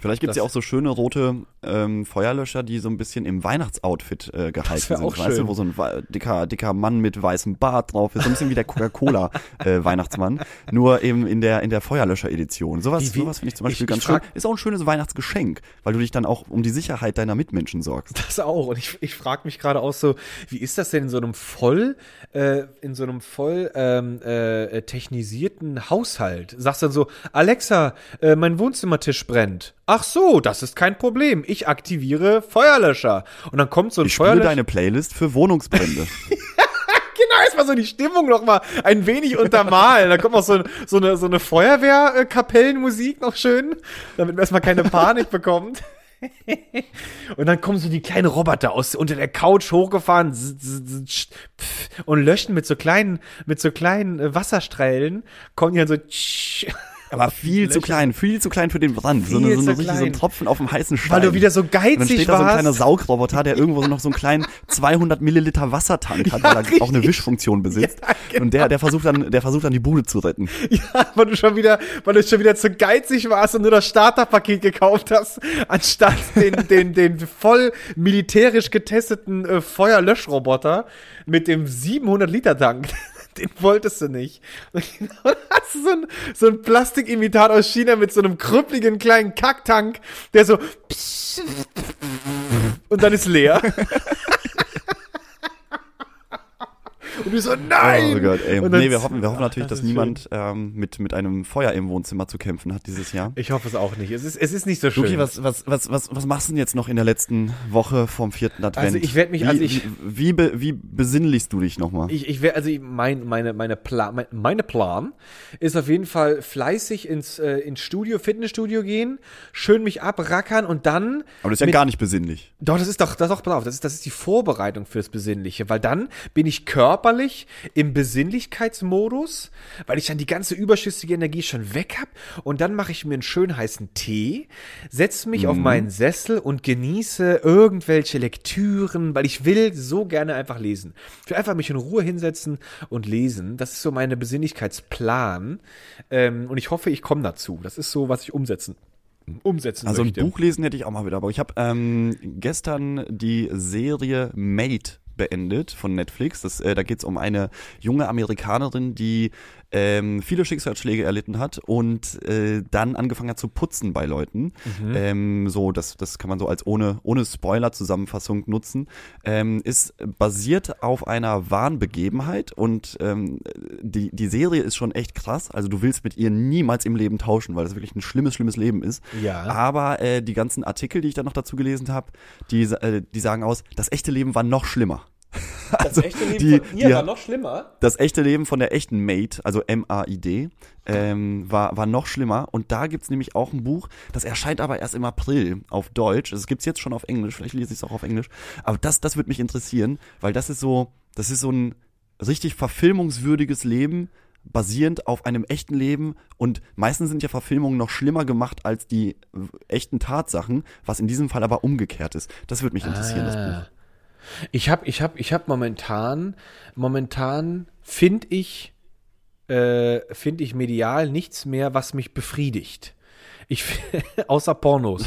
Speaker 2: Vielleicht gibt's
Speaker 3: Das-
Speaker 2: ja auch so schöne rote ähm, Feuerlöscher, die so ein bisschen im Weihnachtsoutfit äh, gehalten sind.
Speaker 3: auch
Speaker 2: weißt
Speaker 3: schön.
Speaker 2: du, wo so ein dicker, dicker Mann mit weißem Bart drauf ist, so ein bisschen wie der Coca-Cola äh, Weihnachtsmann, nur eben in der in der Feuerlöscher-Edition. Sowas, sowas finde ich zum Beispiel
Speaker 3: ich-
Speaker 2: ganz
Speaker 3: ich
Speaker 2: schön. Ist auch ein schönes Weihnachtsgeschenk, weil du dich dann auch um die Sicherheit deiner Mitmenschen sorgst.
Speaker 3: Das auch. Und ich, ich frage mich gerade auch so, wie ist das denn in so einem voll, äh, in so einem voll ähm, äh, technisierten Haushalt? Sagst dann so, Alexa, äh, mein Wohnzimmertisch brennt. Ach so, das ist kein Problem. Ich aktiviere Feuerlöscher. Und dann kommt so ein
Speaker 2: Ich spiele
Speaker 3: Feuerlöscher.
Speaker 2: deine Playlist für Wohnungsbrände.
Speaker 3: Genau, erstmal so die Stimmung noch mal ein wenig untermalen. Da kommt noch so, so eine, so eine Feuerwehr-Kapellenmusik noch schön, damit man erstmal keine Panik bekommt. Und dann kommen so die kleinen Roboter aus unter der Couch hochgefahren und löschen mit so kleinen, mit so kleinen äh, Wasserstrahlen, kommen die dann so
Speaker 2: Aber viel zu klein, viel zu klein für den Brand. So, eine,
Speaker 3: Viel
Speaker 2: so, eine, richtig, so ein. Tropfen auf dem heißen Stein.
Speaker 3: weil du wieder so
Speaker 2: Und dann
Speaker 3: geizig
Speaker 2: steht da so ein kleiner
Speaker 3: warst.
Speaker 2: Saugroboter, der irgendwo so noch so einen kleinen 200 Milliliter Wassertank hat,
Speaker 3: Ja,
Speaker 2: weil er auch eine
Speaker 3: richtig.
Speaker 2: Wischfunktion besitzt.
Speaker 3: Ja, genau.
Speaker 2: Und der, der versucht dann, der versucht dann die Bude zu retten.
Speaker 3: Ja, weil du schon wieder, weil du schon wieder zu geizig warst und nur das Starterpaket gekauft hast, anstatt den, den, den voll militärisch getesteten äh, Feuerlöschroboter mit dem 700 Liter Tank. Den wolltest du nicht. Und dann hast du so ein, so ein Plastikimitat aus China mit so einem krüppligen kleinen Kacktank, der so und dann ist leer. Und wir so, nein!
Speaker 2: Oh Gott, ey. Nee, wir hoffen, wir hoffen natürlich,
Speaker 3: Das
Speaker 2: dass niemand ähm, mit, mit einem Feuer im Wohnzimmer zu kämpfen hat dieses Jahr.
Speaker 3: Ich hoffe es auch nicht. Es ist, es ist nicht so schön.
Speaker 2: Luki, was, was, was, was, was machst du denn jetzt noch in der letzten Woche vom vierten Advent?
Speaker 3: Also ich werd mich-
Speaker 2: wie,
Speaker 3: also ich-
Speaker 2: wie, wie, be, wie besinnlichst du dich nochmal?
Speaker 3: Ich, ich wär, also ich- mein, meine, meine, Plan, mein, meine Plan ist auf jeden Fall fleißig ins, äh, ins Studio, Fitnessstudio gehen, schön mich abrackern und dann.
Speaker 2: Aber das ist ja
Speaker 3: mit-
Speaker 2: gar nicht besinnlich.
Speaker 3: Doch, das ist doch, das ist doch, pass auf, das ist, das ist die Vorbereitung fürs Besinnliche, weil dann bin ich körperlich im Besinnlichkeitsmodus, weil ich dann die ganze überschüssige Energie schon weg hab und dann mache ich mir einen schön heißen Tee, setze mich auf meinen Sessel und genieße irgendwelche Lektüren, weil ich will so gerne einfach lesen. Ich will einfach mich in Ruhe hinsetzen und lesen. Das ist so meine Besinnlichkeitsplan ähm, und ich hoffe, ich komme dazu. Das ist so, was ich umsetzen umsetzen
Speaker 2: Also ein
Speaker 3: möchte.
Speaker 2: Buch lesen hätte ich auch mal wieder. Aber ich habe ähm, gestern die Serie Made beendet von Netflix. Das, äh, da geht es um eine junge Amerikanerin, die ähm, viele Schicksalsschläge erlitten hat und äh, dann angefangen hat zu putzen bei Leuten. Ähm, so, das, das kann man so als ohne, ohne Spoiler-Zusammenfassung nutzen. Ähm, ist basiert auf einer wahren Begebenheit und ähm, die, die Serie ist schon echt krass. Also du willst mit ihr niemals im Leben tauschen, weil das wirklich ein schlimmes, schlimmes Leben ist.
Speaker 3: Ja.
Speaker 2: Aber äh, die ganzen Artikel, die ich dann noch dazu gelesen habe, die, äh, die sagen aus, das echte Leben war noch schlimmer.
Speaker 3: Das echte Leben
Speaker 2: die-
Speaker 3: von ihr
Speaker 2: die-
Speaker 3: war noch schlimmer.
Speaker 2: Das echte Leben von der echten Maid, also M-A-I-D, ähm, war, war noch schlimmer. Und da gibt's nämlich auch ein Buch, das erscheint aber erst im April auf Deutsch. Es gibt's jetzt schon auf Englisch, vielleicht lese ich es auch auf Englisch. Aber das, das würde mich interessieren, weil das ist so, das ist so ein richtig verfilmungswürdiges Leben, basierend auf einem echten Leben. Und meistens sind ja Verfilmungen noch schlimmer gemacht als die äh, echten Tatsachen, was in diesem Fall aber umgekehrt ist. Das würde mich interessieren, das Buch.
Speaker 3: Ich habe ich hab, ich hab momentan, momentan finde ich, äh, finde ich medial nichts mehr, was mich befriedigt. Ich, außer Pornos.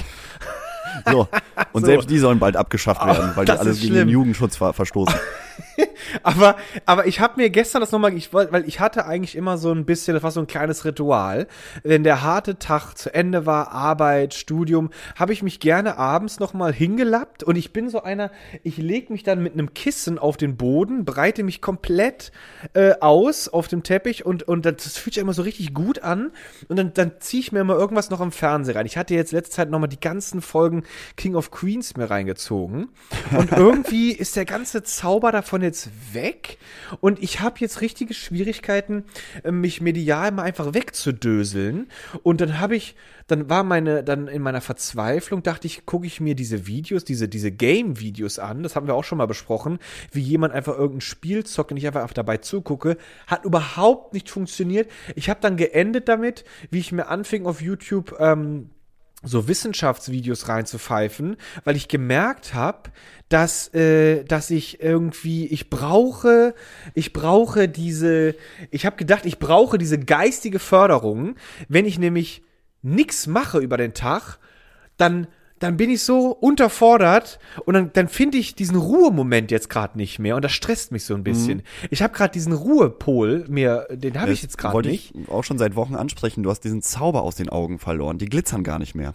Speaker 2: So. Und
Speaker 3: So.
Speaker 2: selbst die sollen bald abgeschafft werden, weil die
Speaker 3: das
Speaker 2: alle
Speaker 3: ist
Speaker 2: gegen den Jugendschutz ver verstoßen.
Speaker 3: Aber, aber ich habe mir gestern das nochmal, ich wollte, weil ich hatte eigentlich immer so ein bisschen, das war so ein kleines Ritual. Wenn der harte Tag zu Ende war, Arbeit, Studium, habe ich mich gerne abends nochmal hingelappt und ich bin so einer, ich leg mich dann mit einem Kissen auf den Boden, breite mich komplett äh, aus auf dem Teppich und, und das fühlt sich immer so richtig gut an und dann, dann ziehe ich mir mal irgendwas noch im Fernsehen rein. Ich hatte jetzt letzte Zeit nochmal die ganzen Folgen King of Queens mir reingezogen und irgendwie ist der ganze Zauber davon jetzt weg. Und ich habe jetzt richtige Schwierigkeiten, äh, mich medial mal einfach wegzudöseln. Und dann habe ich, dann war meine, dann in meiner Verzweiflung dachte ich, gucke ich mir diese Videos, diese, diese Game-Videos an, das haben wir auch schon mal besprochen, wie jemand einfach irgendein Spiel zockt und ich einfach dabei zugucke, hat überhaupt nicht funktioniert. Ich habe dann geendet damit, wie ich mir anfing auf YouTube, ähm, so Wissenschaftsvideos reinzupfeifen, weil ich gemerkt habe, dass äh, dass ich irgendwie ich brauche ich brauche diese ich habe gedacht, ich brauche diese geistige Förderung, wenn ich nämlich nix mache über den Tag, dann dann bin ich so unterfordert und dann, dann finde ich diesen Ruhemoment jetzt gerade nicht mehr und das stresst mich so ein bisschen. Ich habe gerade diesen Ruhepol mir, den habe ich jetzt gerade
Speaker 2: wollte
Speaker 3: nicht.
Speaker 2: ich auch schon seit Wochen ansprechen. Du hast diesen Zauber aus den Augen verloren. Die glitzern gar nicht mehr.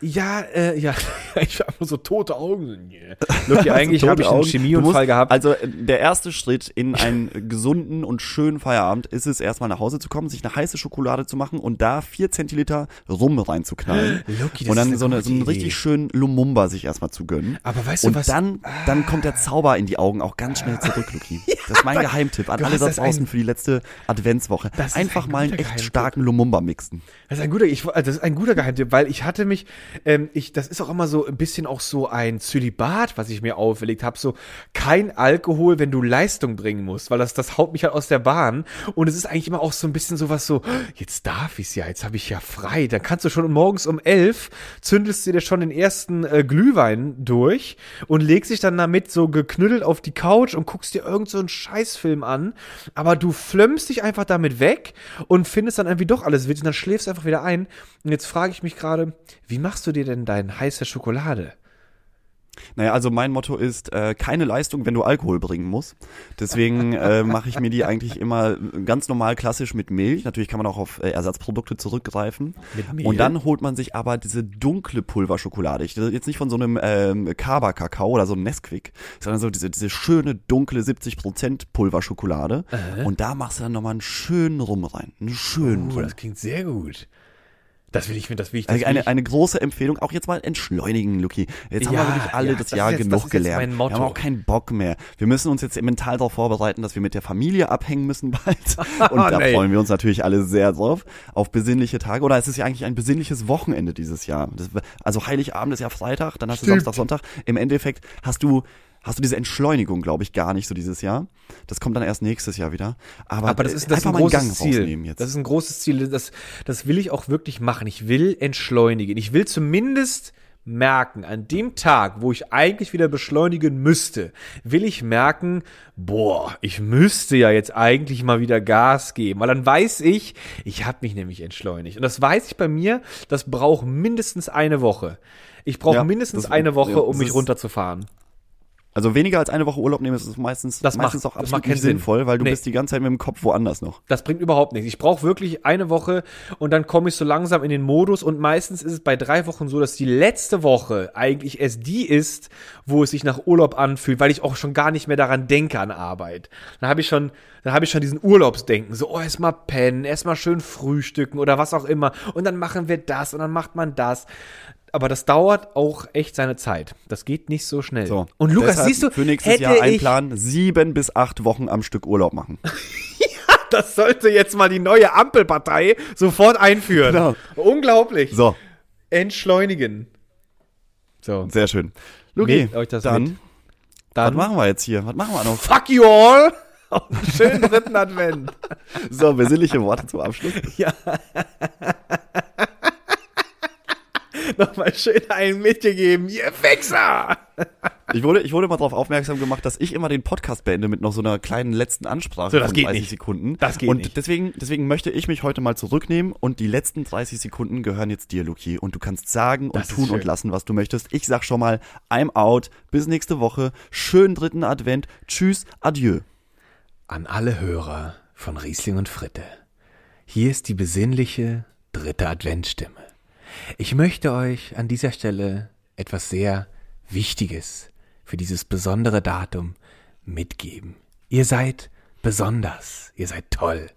Speaker 3: Ja, äh, ja, ich habe nur so tote Augen. Lucky, eigentlich
Speaker 2: Tote
Speaker 3: habe ich einen
Speaker 2: Augen.
Speaker 3: Chemieunfall
Speaker 2: musst-
Speaker 3: gehabt.
Speaker 2: Also äh, der erste Schritt in einen gesunden und schönen Feierabend ist es, erstmal nach Hause zu kommen, sich eine heiße Schokolade zu machen und da vier Zentiliter Rum reinzuknallen.
Speaker 3: Lucky, das
Speaker 2: und dann
Speaker 3: ist
Speaker 2: so, eine, so einen richtig schönen Lumumba sich erstmal zu gönnen.
Speaker 3: Aber weißt du
Speaker 2: und
Speaker 3: was-
Speaker 2: dann, dann kommt der Zauber in die Augen auch ganz schnell zurück, Luki. das ist mein Geheimtipp an alle da
Speaker 3: das
Speaker 2: draußen für die letzte Adventswoche. Einfach
Speaker 3: ein
Speaker 2: mal einen echt
Speaker 3: Geheimtipp.
Speaker 2: starken Lumumba mixen.
Speaker 3: Das ist ein guter, ich, also das ist ein guter Geheimtipp, weil ich hatte mich, ähm, ich, das ist auch immer so ein bisschen auch so ein Zölibat, was ich mir auferlegt habe, so kein Alkohol, wenn du Leistung bringen musst, weil das, das haut mich halt aus der Bahn und es ist eigentlich immer auch so ein bisschen sowas so, jetzt darf ich's ja, jetzt habe ich ja frei, dann kannst du schon morgens um elf zündelst du dir schon den ersten äh, Glühwein durch und legst dich dann damit so geknüttelt auf die Couch und guckst dir irgend so Scheißfilm an, aber du flömmst dich einfach damit weg und findest dann irgendwie doch alles witzig und dann schläfst einfach wieder ein. Und jetzt frage ich mich gerade, wie machst du dir denn deine heiße Schokolade?
Speaker 2: Naja, also mein Motto ist, äh, keine Leistung, wenn du Alkohol bringen musst. Deswegen äh, mache ich mir die eigentlich immer ganz normal klassisch mit Milch. Natürlich kann man auch auf äh, Ersatzprodukte zurückgreifen.
Speaker 3: Mit Mehl?
Speaker 2: Und dann holt man sich aber diese dunkle Pulverschokolade. Ich rede jetzt nicht von so einem ähm, Kaba-Kakao oder so einem Nesquik, sondern so diese, diese schöne, dunkle 70% Pulverschokolade. Und da machst du dann nochmal einen schönen Rum rein. Einen schönen
Speaker 3: Uh,
Speaker 2: Rum.
Speaker 3: das klingt sehr gut. Das will ich mir, das will ich, das
Speaker 2: Also
Speaker 3: will
Speaker 2: eine,
Speaker 3: ich.
Speaker 2: eine große Empfehlung, auch jetzt mal entschleunigen, Luki. Jetzt haben
Speaker 3: Ja,
Speaker 2: wir wirklich alle
Speaker 3: ja,
Speaker 2: das,
Speaker 3: das
Speaker 2: Jahr
Speaker 3: jetzt-
Speaker 2: genug
Speaker 3: das
Speaker 2: gelernt.
Speaker 3: mein
Speaker 2: Wir haben auch keinen Bock mehr. Wir müssen uns jetzt mental darauf vorbereiten, dass wir mit der Familie abhängen müssen bald. Und da
Speaker 3: Nee.
Speaker 2: freuen wir uns natürlich alle sehr drauf. Auf besinnliche Tage. Oder es ist ja eigentlich ein besinnliches Wochenende dieses Jahr. Das, also Heiligabend ist ja Freitag, dann hast du
Speaker 3: Stimmt.
Speaker 2: Samstag, Sonntag. Im Endeffekt hast du Hast du diese Entschleunigung, glaube ich, gar nicht so dieses Jahr. Das kommt dann erst nächstes Jahr wieder. Aber,
Speaker 3: Aber das
Speaker 2: äh,
Speaker 3: ist, das ist
Speaker 2: einfach
Speaker 3: ein großes
Speaker 2: Gang
Speaker 3: Ziel.
Speaker 2: rausnehmen jetzt.
Speaker 3: Das ist ein großes Ziel. Das, das will ich auch wirklich machen. Ich will entschleunigen. Ich will zumindest merken, an dem Tag, wo ich eigentlich wieder beschleunigen müsste, will ich merken, boah, ich müsste ja jetzt eigentlich mal wieder Gas geben, weil dann weiß ich, ich habe mich nämlich entschleunigt. Und das weiß ich bei mir, das braucht mindestens eine Woche. Ich brauche
Speaker 2: Ja,
Speaker 3: mindestens
Speaker 2: das-
Speaker 3: eine Woche,
Speaker 2: ja,
Speaker 3: um mich runterzufahren.
Speaker 2: Also weniger als eine Woche Urlaub nehmen ist meistens,
Speaker 3: Das
Speaker 2: meistens
Speaker 3: macht-
Speaker 2: auch absolut nicht
Speaker 3: Sinn.
Speaker 2: sinnvoll, weil du
Speaker 3: Nee.
Speaker 2: bist die ganze Zeit mit dem Kopf woanders noch.
Speaker 3: Das bringt überhaupt nichts. Ich brauche wirklich eine Woche und dann komme ich so langsam in den Modus und meistens ist es bei drei Wochen so, dass die letzte Woche eigentlich erst die ist, wo es sich nach Urlaub anfühlt, weil ich auch schon gar nicht mehr daran denke an Arbeit. Dann habe ich schon, dann habe ich schon diesen Urlaubsdenken, so oh, erstmal pennen, erstmal schön frühstücken oder was auch immer und dann machen wir das und dann macht man das. Aber das dauert auch echt seine Zeit. Das geht nicht so schnell.
Speaker 2: So.
Speaker 3: Und Lukas, siehst du,
Speaker 2: für nächstes
Speaker 3: hätte
Speaker 2: Jahr einplanen, sieben bis acht Wochen am Stück Urlaub machen.
Speaker 3: Das sollte jetzt mal die neue Ampelpartei sofort einführen.
Speaker 2: Genau.
Speaker 3: Unglaublich.
Speaker 2: So,
Speaker 3: Entschleunigen. So.
Speaker 2: sehr schön. Luki, dann,
Speaker 3: mit.
Speaker 2: was
Speaker 3: Dann
Speaker 2: machen wir jetzt hier? Was machen wir noch?
Speaker 3: fuck you all. Auf einen schönen dritten Advent.
Speaker 2: So, besinnliche Worte zum Abschluss.
Speaker 3: Nochmal schön einen mitgegeben. Ihr Wichser.
Speaker 2: Ich wurde, ich wurde mal darauf aufmerksam gemacht, dass ich immer den Podcast beende mit noch so einer kleinen letzten Ansprache
Speaker 3: So, das
Speaker 2: von
Speaker 3: geht
Speaker 2: 30
Speaker 3: nicht.
Speaker 2: Sekunden.
Speaker 3: Das geht
Speaker 2: und
Speaker 3: nicht.
Speaker 2: deswegen, deswegen möchte ich mich heute mal zurücknehmen und die letzten 30 Sekunden gehören jetzt dir, Luki. Und du kannst sagen und
Speaker 3: Das ist
Speaker 2: tun und lassen, was du möchtest. Ich sag schon mal, I'm out. Bis nächste Woche. Schönen dritten Advent. Tschüss. Adieu.
Speaker 3: An alle Hörer von Riesling und Fritte. Hier ist die besinnliche dritte Adventstimme. Ich möchte euch an dieser Stelle etwas sehr Wichtiges für dieses besondere Datum mitgeben. Ihr seid besonders, ihr seid toll.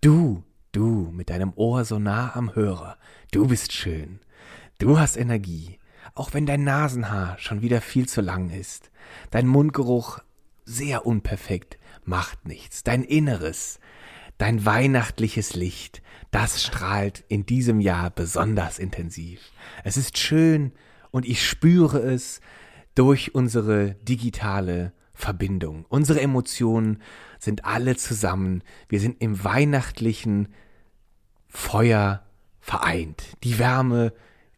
Speaker 3: Du, du mit deinem Ohr so nah am Hörer, du bist schön. Du hast Energie, auch wenn dein Nasenhaar schon wieder viel zu lang ist. Dein Mundgeruch sehr unperfekt, macht nichts. Dein Inneres, dein weihnachtliches Licht, das strahlt in diesem Jahr besonders intensiv. Es ist schön und ich spüre es durch unsere digitale Verbindung. Unsere Emotionen sind alle zusammen. Wir sind im weihnachtlichen Feuer vereint. Die Wärme,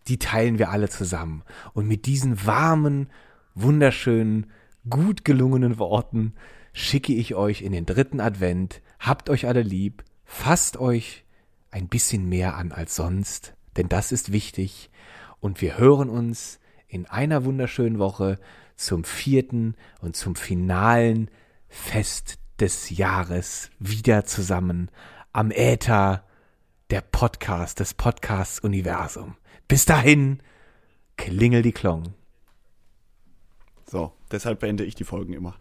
Speaker 3: die teilen wir alle zusammen. Und mit diesen warmen, wunderschönen, gut gelungenen Worten schicke ich euch in den dritten Advent. Habt euch alle lieb, fasst euch ein bisschen mehr an als sonst, denn das ist wichtig. Und wir hören uns in einer wunderschönen Woche zum vierten und zum finalen Fest des Jahres wieder zusammen am Äther der Podcast des Podcasts Universum. Bis dahin, klingel die Klong.
Speaker 2: So, deshalb beende ich die Folgen immer.